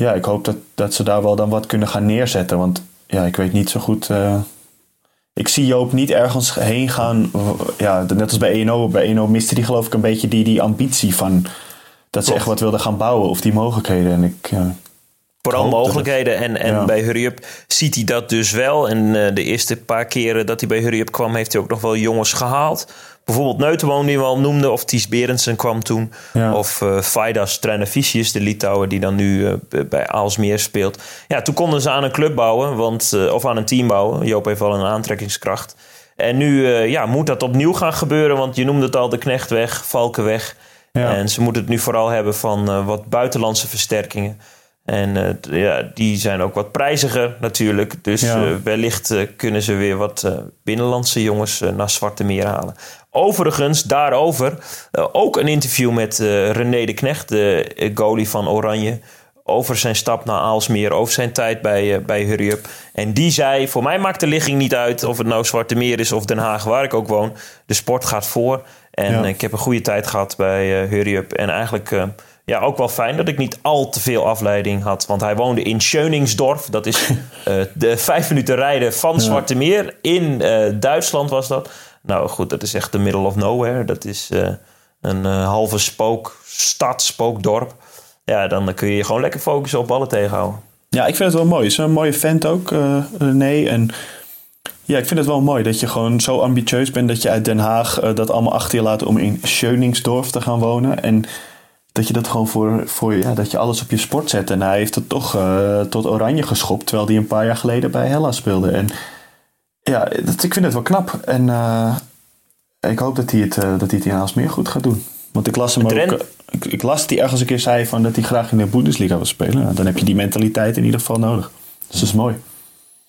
ja, ik hoop dat, dat ze daar wel dan wat kunnen gaan neerzetten. Want ja, ik weet niet zo goed. Uh, ik zie Joop niet ergens heen gaan. Ja, net als bij ENO. Bij ENO miste die geloof ik een beetje die, die ambitie van dat ze echt wat wilden gaan bouwen of die mogelijkheden. En ik, ja, Vooral mogelijkheden. En, en bij Hurry Up ziet hij dat dus wel. En uh, de eerste paar keren dat hij bij Hurry Up kwam, heeft hij ook nog wel jongens gehaald. Bijvoorbeeld Neutenboom, die we al noemden. Of Ties Berendsen kwam toen. Ja. Of uh, Faidas Trinaficius, de Litouwer, die dan nu uh, bij Aalsmeer speelt. Ja, toen konden ze aan een club bouwen. Want, of aan een team bouwen. Joop heeft wel een aantrekkingskracht. En nu ja, moet dat opnieuw gaan gebeuren. Want je noemde het al, de Knecht weg, Valken weg. Ja. En ze moeten het nu vooral hebben van wat buitenlandse versterkingen. En ja, die zijn ook wat prijziger natuurlijk. Dus ja. wellicht kunnen ze weer wat binnenlandse jongens naar Zwarte Meer halen. Overigens, daarover ook een interview met René de Knecht, de goalie van Oranje. Over zijn stap naar Aalsmeer, over zijn tijd bij, bij Hurry Up. En die zei, voor mij maakt de ligging niet uit of het nou Zwarte Meer is of Den Haag, waar ik ook woon. De sport gaat voor. En ja. ik heb een goede tijd gehad bij Hurry Up. En eigenlijk ja, ook wel fijn dat ik niet al te veel afleiding had. Want hij woonde in Schöningsdorf. Dat is de vijf minuten rijden van Zwarte Meer. In Duitsland was dat. Nou goed, dat is echt de middle of nowhere. Dat is uh, een halve spook, stad, spookdorp. Ja, dan kun je je gewoon lekker focussen op ballen tegenhouden. Ja, ik vind het wel mooi. Is een mooie vent ook, René. En ja, ik vind het wel mooi dat je gewoon zo ambitieus bent... dat je uit Den Haag dat allemaal achter je laat om in Schöningsdorf te gaan wonen. En dat je dat gewoon voor, voor ja, dat je alles op je sport zet. En hij heeft het toch uh, tot oranje geschopt, terwijl hij een paar jaar geleden bij Hella speelde. En ja, dat, ik vind het wel knap. En uh, ik hoop dat hij het, uh, dat hij het in Aalsmeer goed gaat doen. Want ik las hem ook. Ik, ik, las dat hij ergens een keer zei van dat hij graag in de Bundesliga wil spelen. Nou, dan heb je die mentaliteit in ieder geval nodig. Dus dat is mooi.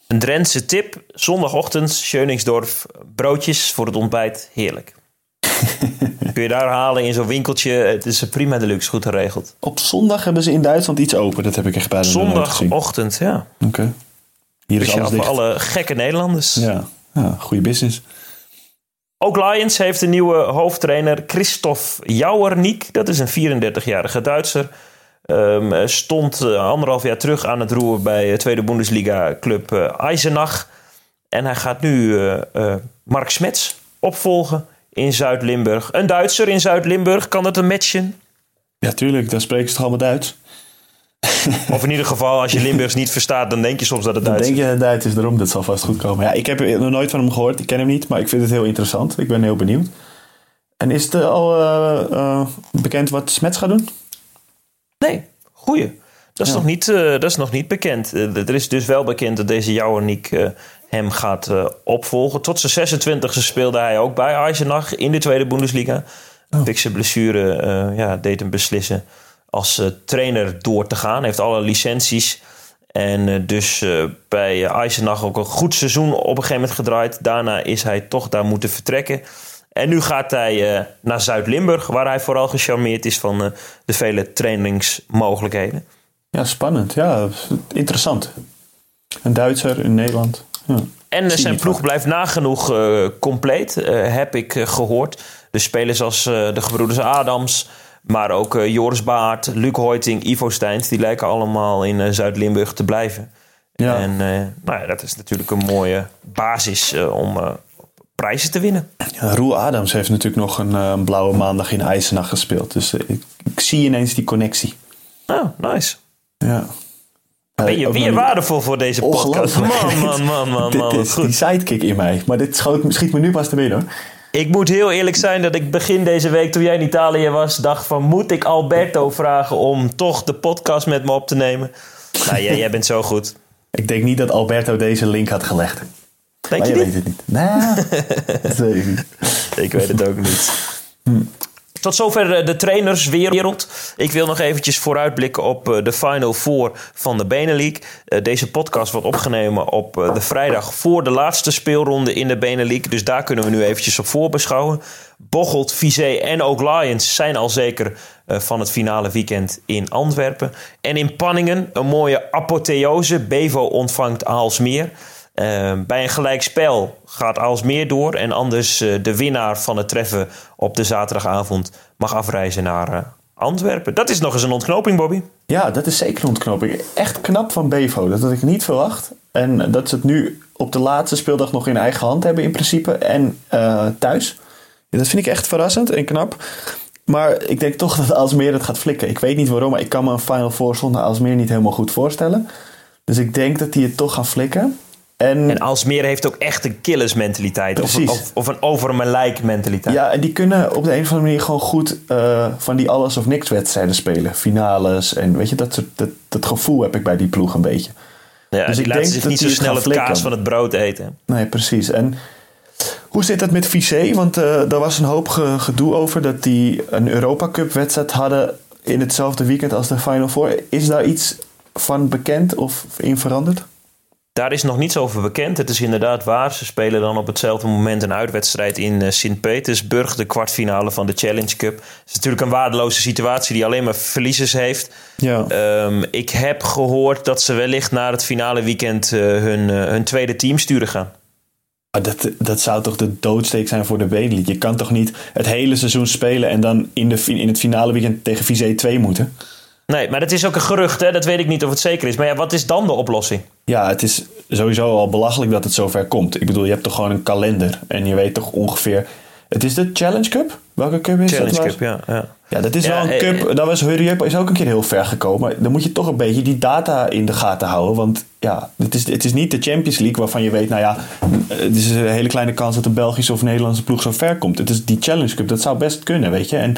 Een Drentse tip: zondagochtend, Schöningsdorf, broodjes voor het ontbijt, heerlijk. Kun je daar halen in zo'n winkeltje. Het is prima deluxe, goed geregeld. Op zondag hebben ze in Duitsland iets open. Dat heb ik echt bijna Zondagochtend, ja. Oké. Okay. Hier is alles voor alle gekke Nederlanders. Ja, ja goede business. Ook Lions heeft een nieuwe hoofdtrainer, Christoph Jouwerniek. Dat is een 34-jarige Duitser. Um, stond uh, anderhalf jaar terug aan het roer bij de tweede Bundesliga-club uh, Eisenach. En hij gaat nu uh, Mark Smets opvolgen in Zuid-Limburg. Een Duitser in Zuid-Limburg, kan dat een matchen? Ja, tuurlijk, dan spreken ze toch allemaal Duits. Of in ieder geval, als je Limburgs niet verstaat, dan denk je soms dat het Duits is. Dan denk je dat het Duits is, daarom, dat zal vast goed komen. Ja, ik heb nog nooit van hem gehoord, ik ken hem niet, maar ik vind het heel interessant. Ik ben heel benieuwd. En is het al uh, uh, bekend wat Smets gaat doen? Nee, goeie. Dat is, ja. nog, niet, uh, dat is nog niet bekend. er is dus wel bekend dat deze Jouwerniek hem gaat opvolgen. Tot zijn 26e speelde hij ook bij Eisenach in de tweede Bundesliga. Een oh. fikse blessure ja, deed hem beslissen als uh, trainer door te gaan. Hij heeft alle licenties. En dus bij Eisenach ook een goed seizoen op een gegeven moment gedraaid. Daarna is hij toch daar moeten vertrekken. En nu gaat hij naar Zuid-Limburg, waar hij vooral gecharmeerd is van de vele trainingsmogelijkheden. Ja, spannend. Ja, interessant. Een Duitser in Nederland. En zijn ploeg blijft nagenoeg uh, compleet, uh, heb ik uh, gehoord. Dus spelers als de gebroeders Adams, Maar ook Joris Baart, Luc Hoiting, Ivo Steins, die lijken allemaal in Zuid-Limburg te blijven. Ja. En nou ja, dat is natuurlijk een mooie basis om prijzen te winnen. Roel Adams heeft natuurlijk nog een, een blauwe maandag in IJsenach gespeeld. Dus ik, ik, zie ineens die connectie. Oh, nice. Ja. Ben je weer waardevol voor deze podcast? Man, man, man, man. dit is Goed. die sidekick in mij. Maar dit schoot, schiet me nu pas te binnen hoor. Ik moet heel eerlijk zijn dat ik begin deze week, toen jij in Italië was, dacht van moet ik Alberto vragen om toch de podcast met me op te nemen? Nou, jij, jij bent zo goed. Ik denk niet dat Alberto deze link had gelegd. Denk maar je, weet het niet. Nou, dat weet ik niet. Ik weet het ook niet. Hm. Tot zover eh, de trainerswereld. Ik wil nog eventjes vooruitblikken op eh, de Final Four van de Benelink. Eh, deze podcast wordt opgenomen op de vrijdag voor de laatste speelronde in de Benelink. Dus daar kunnen we nu eventjes op voorbeschouwen. Bocholt, Vizé en ook Lions zijn al zeker van het finale weekend in Antwerpen. En in Panningen een mooie apotheose. Bevo ontvangt Aalsmeer. Ehm, bij een gelijkspel gaat Aalsmeer door. En anders uh, de winnaar van het treffen op de zaterdagavond mag afreizen naar uh, Antwerpen. Dat is nog eens een ontknoping, Bobby. Ja, dat is zeker een ontknoping. Echt knap van Bevo. Dat had ik niet verwacht. En dat ze het nu op de laatste speeldag nog in eigen hand hebben in principe. En thuis. Ja, dat vind ik echt verrassend en knap. Maar ik denk toch dat Aalsmeer het gaat flikken. Ik weet niet waarom, maar ik kan me een Final Four zonder Aalsmeer niet helemaal goed voorstellen. Dus ik denk dat die het toch gaan flikken. En, en Alsmeer heeft ook echt een killersmentaliteit. Of, of, of, een over mijn lijk mentaliteit. Ja, en die kunnen op de een of andere manier gewoon goed uh, van die alles of niks wedstrijden spelen. Finales en weet je, dat, dat, dat gevoel heb ik bij die ploeg een beetje. Ja, dus ik denk zich niet zo snel het kaas van het brood eten. Nee, precies. En hoe zit dat met Vissé? Want uh, daar was een hoop gedoe over dat die een Europa Cup wedstrijd hadden in hetzelfde weekend als de Final Four. Is daar iets van bekend of in veranderd? Daar is nog niets over bekend. Het is inderdaad waar. Ze spelen dan op hetzelfde moment een uitwedstrijd in uh, Sint-Petersburg, de kwartfinale van de Challenge Cup. Het is natuurlijk een waardeloze situatie die alleen maar verliezers heeft. Ja. Um, ik heb gehoord dat ze wellicht naar het finale weekend uh, hun, uh, hun tweede team sturen gaan. Dat, dat zou toch de doodsteek zijn voor de Benelux? Je kan toch niet het hele seizoen spelen en dan in, de, in het finale weekend tegen Vizé 2 moeten? Nee, maar dat is ook een gerucht, hè? dat weet ik niet of het zeker is. Maar ja, wat is dan de oplossing? Ja, het is sowieso al belachelijk dat het zover komt. Ik bedoel, je hebt toch gewoon een kalender en je weet toch ongeveer. Het is de Challenge Cup? Welke cup is Challenge dat? Challenge Cup, ja, ja. Ja, dat is wel een eh, cup. Eh, dat was Hurry Up is ook een keer heel ver gekomen. Dan moet je toch een beetje die data in de gaten houden. Want ja, het is, het is niet de Champions League waarvan je weet, nou ja, het is een hele kleine kans dat de Belgische of Nederlandse ploeg zo ver komt. Het is die Challenge Cup, dat zou best kunnen, weet je. En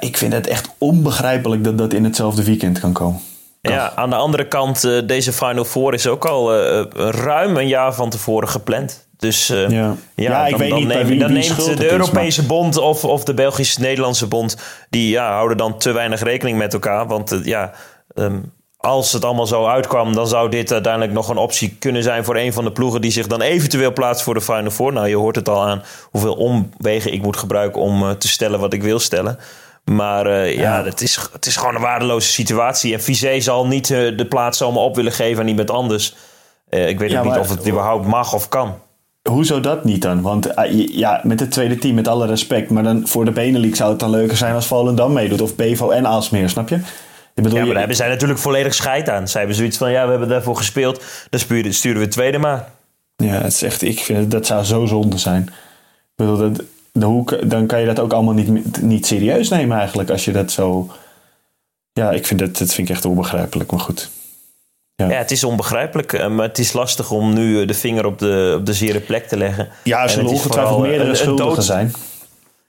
ja, ik vind het echt onbegrijpelijk dat dat in hetzelfde weekend kan komen. Ja, aan de andere kant, uh, deze Final Four is ook al uh, ruim een jaar van tevoren gepland. Dus uh, ja. ja, ik dan, weet dan niet neem, wie, dan neemt de Europese is, bond of, of de Belgisch-Nederlandse bond... die ja, houden dan te weinig rekening met elkaar. Want ja, um, als het allemaal zo uitkwam... dan zou dit uiteindelijk nog een optie kunnen zijn... voor een van de ploegen die zich dan eventueel plaatst voor de Final Four. Nou, je hoort het al aan hoeveel omwegen ik moet gebruiken... om te stellen wat ik wil stellen... Maar uh, ja, ja, het, is, het is gewoon een waardeloze situatie. En Vizé zal niet uh, de plaats zomaar op willen geven aan iemand anders. Uh, ik weet ja, ook niet of het überhaupt mag of kan. Hoezo dat niet dan? Want ja, met het tweede team, met alle respect. Maar dan voor de Benelux zou het dan leuker zijn als Volendam meedoet. Of Bevo en Aalsmeer, snap je? Ik bedoel, ja, maar daar hebben zij natuurlijk volledig scheid aan. Zij hebben zoiets van, ja, we hebben daarvoor gespeeld. Dan sturen, sturen we het tweede maar. Ja, het is echt, ik vind, dat zou zo zonde zijn. Ik bedoel, dat, de hoek, dan kan je dat ook allemaal niet, niet serieus nemen eigenlijk. Als je dat zo... Ja, ik vind dat, dat vind ik echt onbegrijpelijk, maar goed. Ja. ja. het is onbegrijpelijk, eh, maar het is lastig om nu eh, de vinger op de, op de zere plek te leggen. Ja, er zullen ongetwijfeld meerdere een, schuldigen zijn.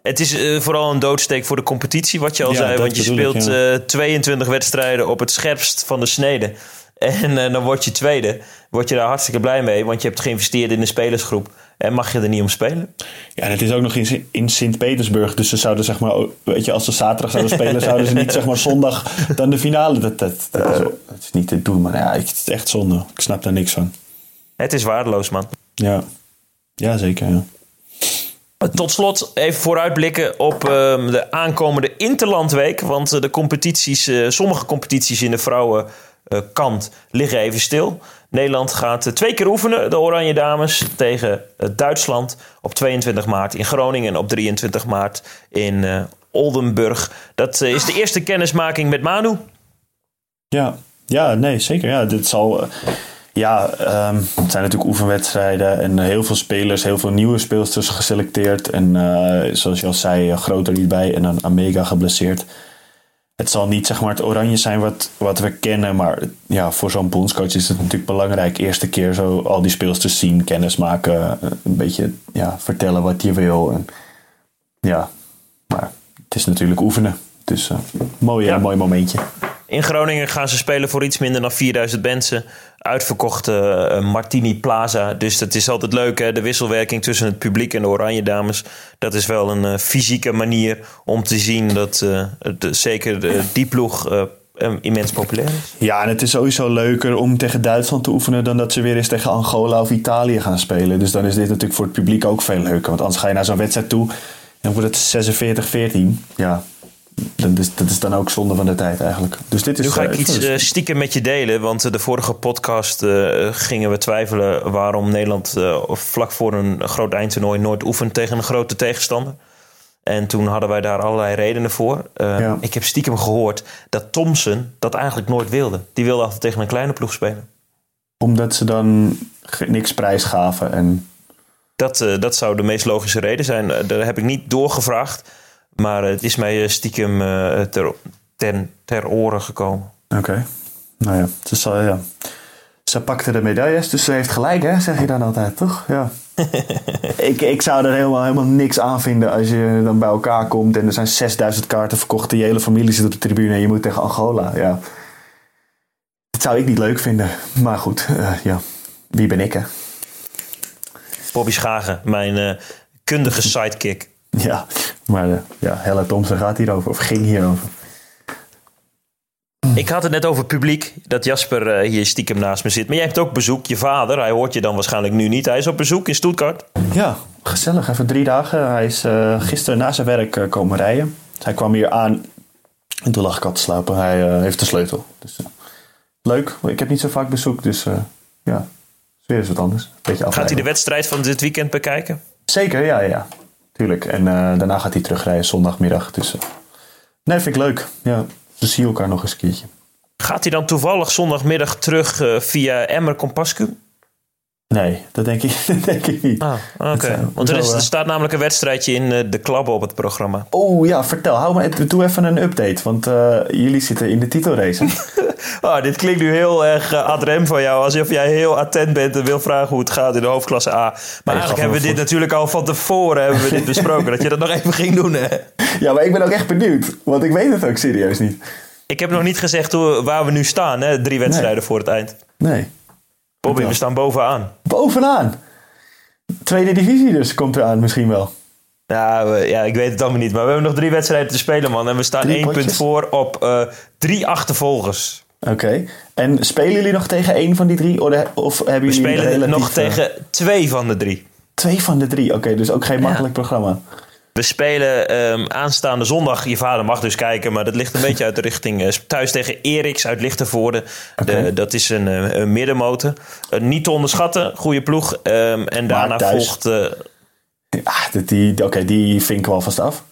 Het is uh, vooral een doodsteek voor de competitie, wat je al zei. Want je speelt ik, ja. uh, 22 wedstrijden op het scherpst van de snede. En uh, dan word je tweede. Word je daar hartstikke blij mee, want je hebt geïnvesteerd in de spelersgroep. En mag je er niet om spelen? Ja, en het is ook nog in, in Sint-Petersburg. Dus ze zouden zeg maar, weet je, als ze zaterdag zouden spelen, zouden ze niet zeg maar zondag dan de finale. Dat, dat, dat, is, dat is niet te doen, maar ja, het is echt zonde. Ik snap daar niks van. Het is waardeloos, man. Ja, ja zeker. Ja. Tot slot even vooruitblikken op uh, de aankomende Interlandweek. Want uh, de competities, uh, sommige competities in de vrouwenkant liggen even stil. Nederland gaat twee keer oefenen, de Oranje Dames, tegen Duitsland op 22 maart in Groningen en op 23 maart in uh, Oldenburg. Dat is de eerste kennismaking met Manu. Ja, ja nee, zeker. Ja, dit zal... Ja, um, het zijn natuurlijk oefenwedstrijden en heel veel spelers, heel veel nieuwe speelsters geselecteerd. En zoals je al zei, groter niet bij en dan Amega geblesseerd. Het zal niet zeg maar het oranje zijn wat, wat we kennen, maar ja, voor zo'n bondscoach is het natuurlijk belangrijk. Eerste keer zo al die speelsters zien, kennis maken, een beetje ja, vertellen wat je wil. En, ja, maar het is natuurlijk oefenen. Dus uh, mooi, ja. mooi momentje. In Groningen gaan ze spelen voor iets minder dan 4000 mensen. Uitverkochte uh, Martini Plaza. Dus dat is altijd leuk, hè? de wisselwerking tussen het publiek en de Oranje Dames. Dat is wel een uh, fysieke manier om te zien dat uh, zeker de, die ploeg immens populair is. Ja, en het is sowieso leuker om tegen Duitsland te oefenen dan dat ze weer eens tegen Angola of Italië gaan spelen. Dus dan is dit natuurlijk voor het publiek ook veel leuker. Want anders ga je naar zo'n wedstrijd toe en wordt het 46-14. Ja, dat is, dat is dan ook zonde van de tijd eigenlijk. Dus dit is, nu ga ik uh, iets uh, stiekem met je delen. Want uh, de vorige podcast gingen we twijfelen waarom Nederland vlak voor een groot eindtoernooi nooit oefent tegen een grote tegenstander. En toen hadden wij daar allerlei redenen voor. Ja. Ik heb stiekem gehoord dat Thompson dat eigenlijk nooit wilde. Die wilde altijd tegen een kleine ploeg spelen. Omdat ze dan niks prijs gaven en... Dat, dat zou de meest logische reden zijn. daar heb ik niet doorgevraagd. Maar het is mij stiekem uh, ter, ten, ter oren gekomen. Oké. Nou ja, ze, zal, ja. ze pakte de medailles, dus ze heeft gelijk, hè? zeg je dan altijd, toch? Ja. ik, ik zou er helemaal, helemaal niks aan vinden als je dan bij elkaar komt en er zijn 6000 kaarten verkocht. Je hele familie zit op de tribune en je moet tegen Angola. Ja. Dat zou ik niet leuk vinden. Maar goed, uh, ja. Wie ben ik, hè? Bobby Schagen, mijn uh, kundige sidekick. Ja, maar uh, ja, Helle Thompson gaat hierover, of ging hierover. Ik had het net over publiek, dat Jasper uh, hier stiekem naast me zit. Maar jij hebt ook bezoek, je vader, hij hoort je dan waarschijnlijk nu niet. Hij is op bezoek in Stuttgart. Ja, gezellig, even drie dagen. Hij is uh, gisteren na zijn werk komen rijden. Hij kwam hier aan en toen lag ik al te slapen. Hij heeft de sleutel. Dus, leuk, ik heb niet zo vaak bezoek, dus ja, weer is wat anders. Beetje Gaat hij de wedstrijd van dit weekend bekijken? Zeker, ja, ja. Tuurlijk. En uh, daarna gaat hij terugrijden zondagmiddag. Dus uh, nee, vind ik leuk. Ja, ze zien elkaar nog eens een keertje. Gaat hij dan toevallig zondagmiddag terug uh, via Emmer Compascu? Nee, dat denk ik, dat denk ik niet. Ah, oké. Okay. Want er, is, er, staat namelijk een wedstrijdje in de klab op het programma. Oh ja, vertel. Hou maar, doe even een update. Want jullie zitten in de titelrace. oh, dit klinkt nu heel erg uh, ad rem van jou. Alsof jij heel attent bent en wil vragen hoe het gaat in de hoofdklasse A. Maar eigenlijk hebben we dit natuurlijk al van tevoren hebben we dit besproken. dat je dat nog even ging doen, hè? Ja, maar ik ben ook echt benieuwd. Want ik weet het ook serieus niet. Ik heb nog niet gezegd hoe, waar we nu staan, hè? Drie wedstrijden voor het eind. Nee. Bobby, we staan bovenaan. Bovenaan? Tweede divisie dus komt eraan misschien wel. Ja, we, ja, ik weet het allemaal niet. Maar we hebben nog drie wedstrijden te spelen, man. En we staan drie één punt voor op uh, drie achtervolgers. Oké. En spelen jullie nog tegen één van die drie? Of hebben jullie we spelen nog tegen twee van de drie. Twee van de drie, oké. dus ook geen makkelijk programma. We spelen um, aanstaande zondag. Je vader mag dus kijken, maar dat ligt een beetje uit de richting. Uh, thuis tegen Eriks uit Lichtenvoorde. Okay. dat is een, een middenmotor. Uh, niet te onderschatten, goede ploeg. Um, en daarna volgt. ja, die, Oké, okay, die vinken we alvast af.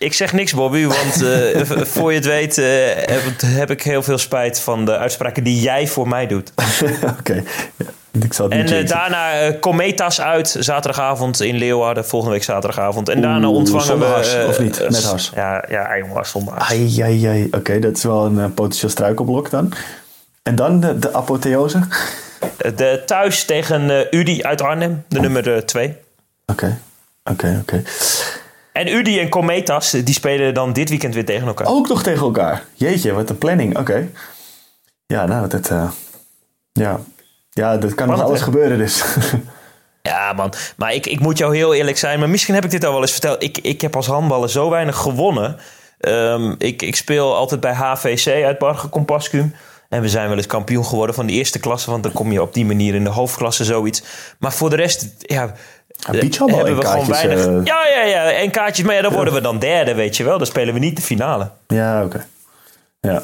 Ik zeg niks, Bobby, want uh, voor je het weet uh, heb, heb, ik heel veel spijt van de uitspraken die jij voor mij doet. Oké, okay. ja, ik zal het En uh, daarna Cometas uit, zaterdagavond in Leeuwarden, volgende week zaterdagavond. En daarna ontvangen we... Hars, of niet? Met hars? Ja, ja jongen, zonder hars. Ai, ai, ai. Oké, okay, dat is wel een potentieel struikelblok dan. En dan de, de apotheose? De thuis tegen Udi uit Arnhem, de nummer 2. Oké, oké, oké. En Udi en Cometas, die spelen dan dit weekend weer tegen elkaar. Ook nog tegen elkaar. Jeetje, wat een planning. Oké. Ja, nou, dat... Uh, ja. ja, dat kan nog alles gebeuren dus. ja, man. Maar ik, ik moet jou heel eerlijk zijn. Maar misschien heb ik dit al wel eens verteld. Ik, ik heb als handballer zo weinig gewonnen. Um, ik, ik speel altijd bij HVC uit Barge Compascum. En we zijn wel eens kampioen geworden van de eerste klasse. Want dan kom je op die manier in de hoofdklasse zoiets. Maar voor de rest, ja, ja, beachhandbal hebben we gewoon weinig. Uh... Ja, ja, ja. En kaartjes. Maar ja, dan worden we dan derde, weet je wel. Dan spelen we niet de finale. Ja, oké. Okay. Ja.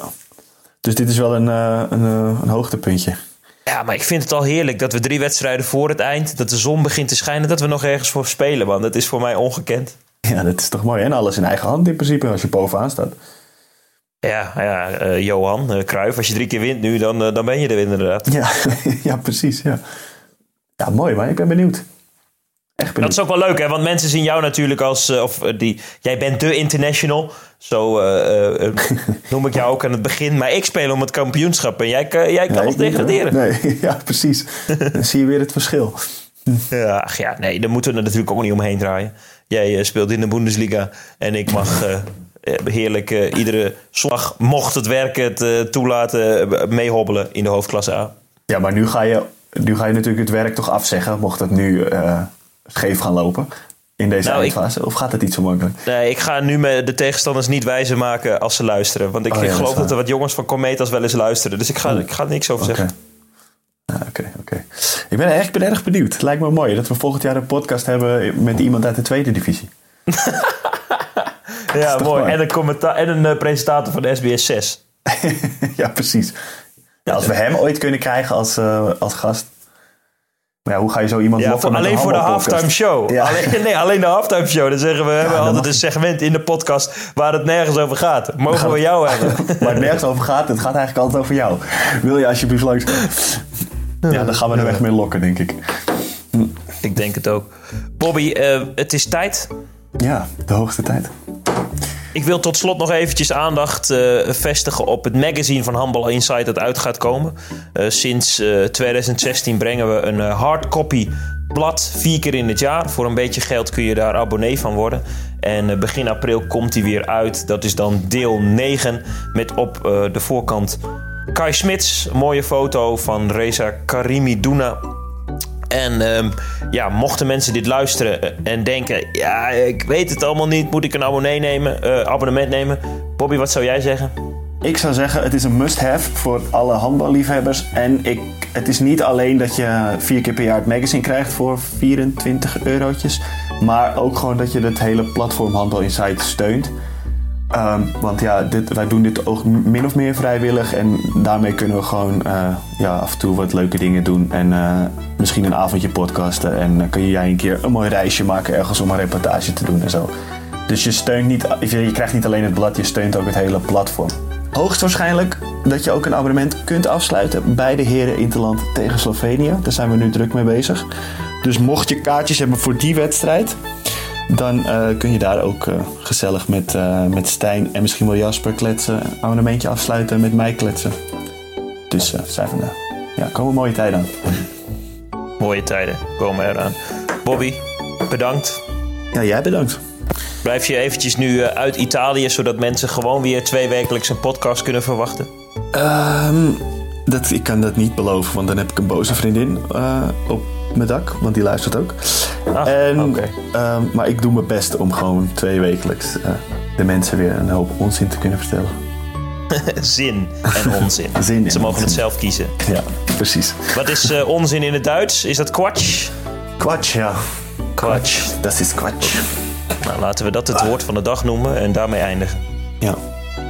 Dus dit is wel een, uh, een, uh, een hoogtepuntje. Ja, maar ik vind het al heerlijk dat we drie wedstrijden voor het eind, dat de zon begint te schijnen, dat we nog ergens voor spelen, man. Dat is voor mij ongekend. Ja, dat is toch mooi. En alles in eigen hand in principe als je bovenaan staat. Ja, ja uh, Johan Cruijff, als je drie keer wint nu, dan, dan ben je er inderdaad. Ja, ja precies. Ja. ja, mooi maar ik ben benieuwd. Echt. Dat is ook wel leuk, hè? want mensen zien jou natuurlijk als, of die, jij bent de international. Zo noem ik jou ook aan het begin. Maar ik speel om het kampioenschap en jij, jij kan nog degraderen. Nee, ja, precies. dan zie je weer het verschil. Ja, ach ja, nee, daar moeten we er natuurlijk ook niet omheen draaien. Jij speelt in de Bundesliga en ik mag eh, heerlijk uh, iedere slag, mocht het werken het uh, toelaten, meehobbelen in de hoofdklasse A. Ja, maar nu ga, je, nu ga je natuurlijk het werk toch afzeggen, mocht het nu scheef gaan lopen in deze nou, eindfase? Of gaat het niet zo makkelijk? Nee, ik ga nu de tegenstanders niet wijzer maken als ze luisteren. Want ik, oh, geloof dat, er wat jongens van Cometas wel eens luisteren. Dus ik ga, ik ga er niks over zeggen. Oké, oké. Ik ben, echt, ben erg benieuwd. Het lijkt me mooi dat we volgend jaar een podcast hebben met iemand uit de tweede divisie. Ja, mooi. En een, commentaar, en een uh, presentator van de SBS 6. ja, precies. Ja, als we hem ooit kunnen krijgen als, uh, als gast. Ja, hoe ga je zo iemand ja, voor, Alleen voor de halftime show. Ja. Alleen, nee, alleen de halftime show. Dan zeggen we, we hebben altijd een segment in de podcast waar het nergens over gaat. Mogen we jou hebben? waar het nergens over gaat, het gaat eigenlijk altijd over jou. Wil je alsjeblieft langs... Ja, dan gaan we er weg mee lokken, denk ik. Ik denk het ook. Bobby, uh, het is tijd. Ja, de hoogste tijd. Ik wil tot slot nog eventjes aandacht uh, vestigen op het magazine van Handball Insight dat uit gaat komen. Uh, sinds uh, eh, 2016 brengen we een hardcopy blad vier keer in het jaar. Voor een beetje geld kun je daar abonnee van worden. En begin april komt hij weer uit. Dat is dan deel 9 met op de voorkant Kai Smits. Mooie foto van Reza Karimi Douna en um, ja, mochten mensen dit luisteren en denken: ja, ik weet het allemaal niet, moet ik een abonnee nemen, uh, abonnement nemen? Bobby, wat zou jij zeggen? Ik zou zeggen, het is een must-have voor alle handballiefhebbers. En ik, het is niet alleen dat je vier keer per jaar het magazine krijgt voor 24 eurotjes. Maar ook gewoon dat je het hele platform Handbal Insight steunt. Um, want ja, dit, wij doen dit ook min of meer vrijwillig. En daarmee kunnen we gewoon uh, ja, af en toe wat leuke dingen doen. En uh, misschien een avondje podcasten. En dan kun jij een keer een mooi reisje maken ergens om een reportage te doen en zo. Dus je steunt niet, je krijgt niet alleen het blad, je steunt ook het hele platform. Hoogstwaarschijnlijk dat je ook een abonnement kunt afsluiten bij de Heren Interland tegen Slovenië. Daar zijn we nu druk mee bezig. Dus mocht je kaartjes hebben voor die wedstrijd, dan uh, kun je daar ook uh, gezellig met, uh, met Stijn en misschien wel Jasper kletsen. Een abonnementje afsluiten met mij kletsen. Dus zijn van, ja, komen mooie tijden aan. Mooie tijden komen eraan. Bobby, bedankt. Ja, jij bedankt. Blijf je eventjes nu uit Italië, zodat mensen gewoon weer twee wekelijks een podcast kunnen verwachten? Um, dat, ik kan dat niet beloven, want dan heb ik een boze vriendin op mijn dak, want die luistert ook. Ah, en, ehm, maar ik doe mijn best om gewoon twee wekelijks uh, de mensen weer een hoop onzin te kunnen vertellen. Zin en onzin. Zin Ze mogen het zelf kiezen. Ja, precies. Wat is uh, onzin in het Duits? Is dat quatsch? Quatsch, ja. Quatsch. Dat is quatsch. Nou, laten we dat het woord van de dag noemen en daarmee eindigen. Ja.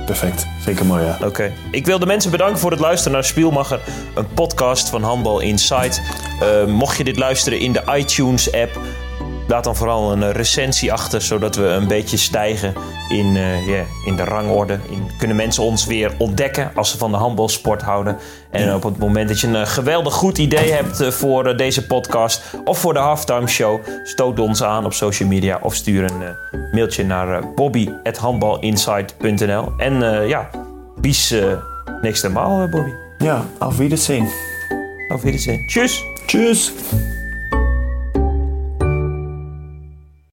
Perfect. Zeker mooi, ja. Oké. Ik wil de mensen bedanken voor het luisteren naar Spielmacher, een podcast van Handbal Insight. Uh, mocht je dit luisteren in de iTunes-app, laat dan vooral een recensie achter, zodat we een beetje stijgen in, uh, yeah, in de rangorde. In, kunnen mensen ons weer ontdekken als ze van de handbalsport houden. En op het moment dat je een geweldig goed idee hebt eh, voor deze podcast of voor de halftime show, stoot ons aan op social media of stuur een mailtje naar bobby.handbalinsight.nl. En ja, bis nächste Mal, Bobby. Ja, auf Wiedersehen. Auf Wiedersehen. Tschüss. Tschüss.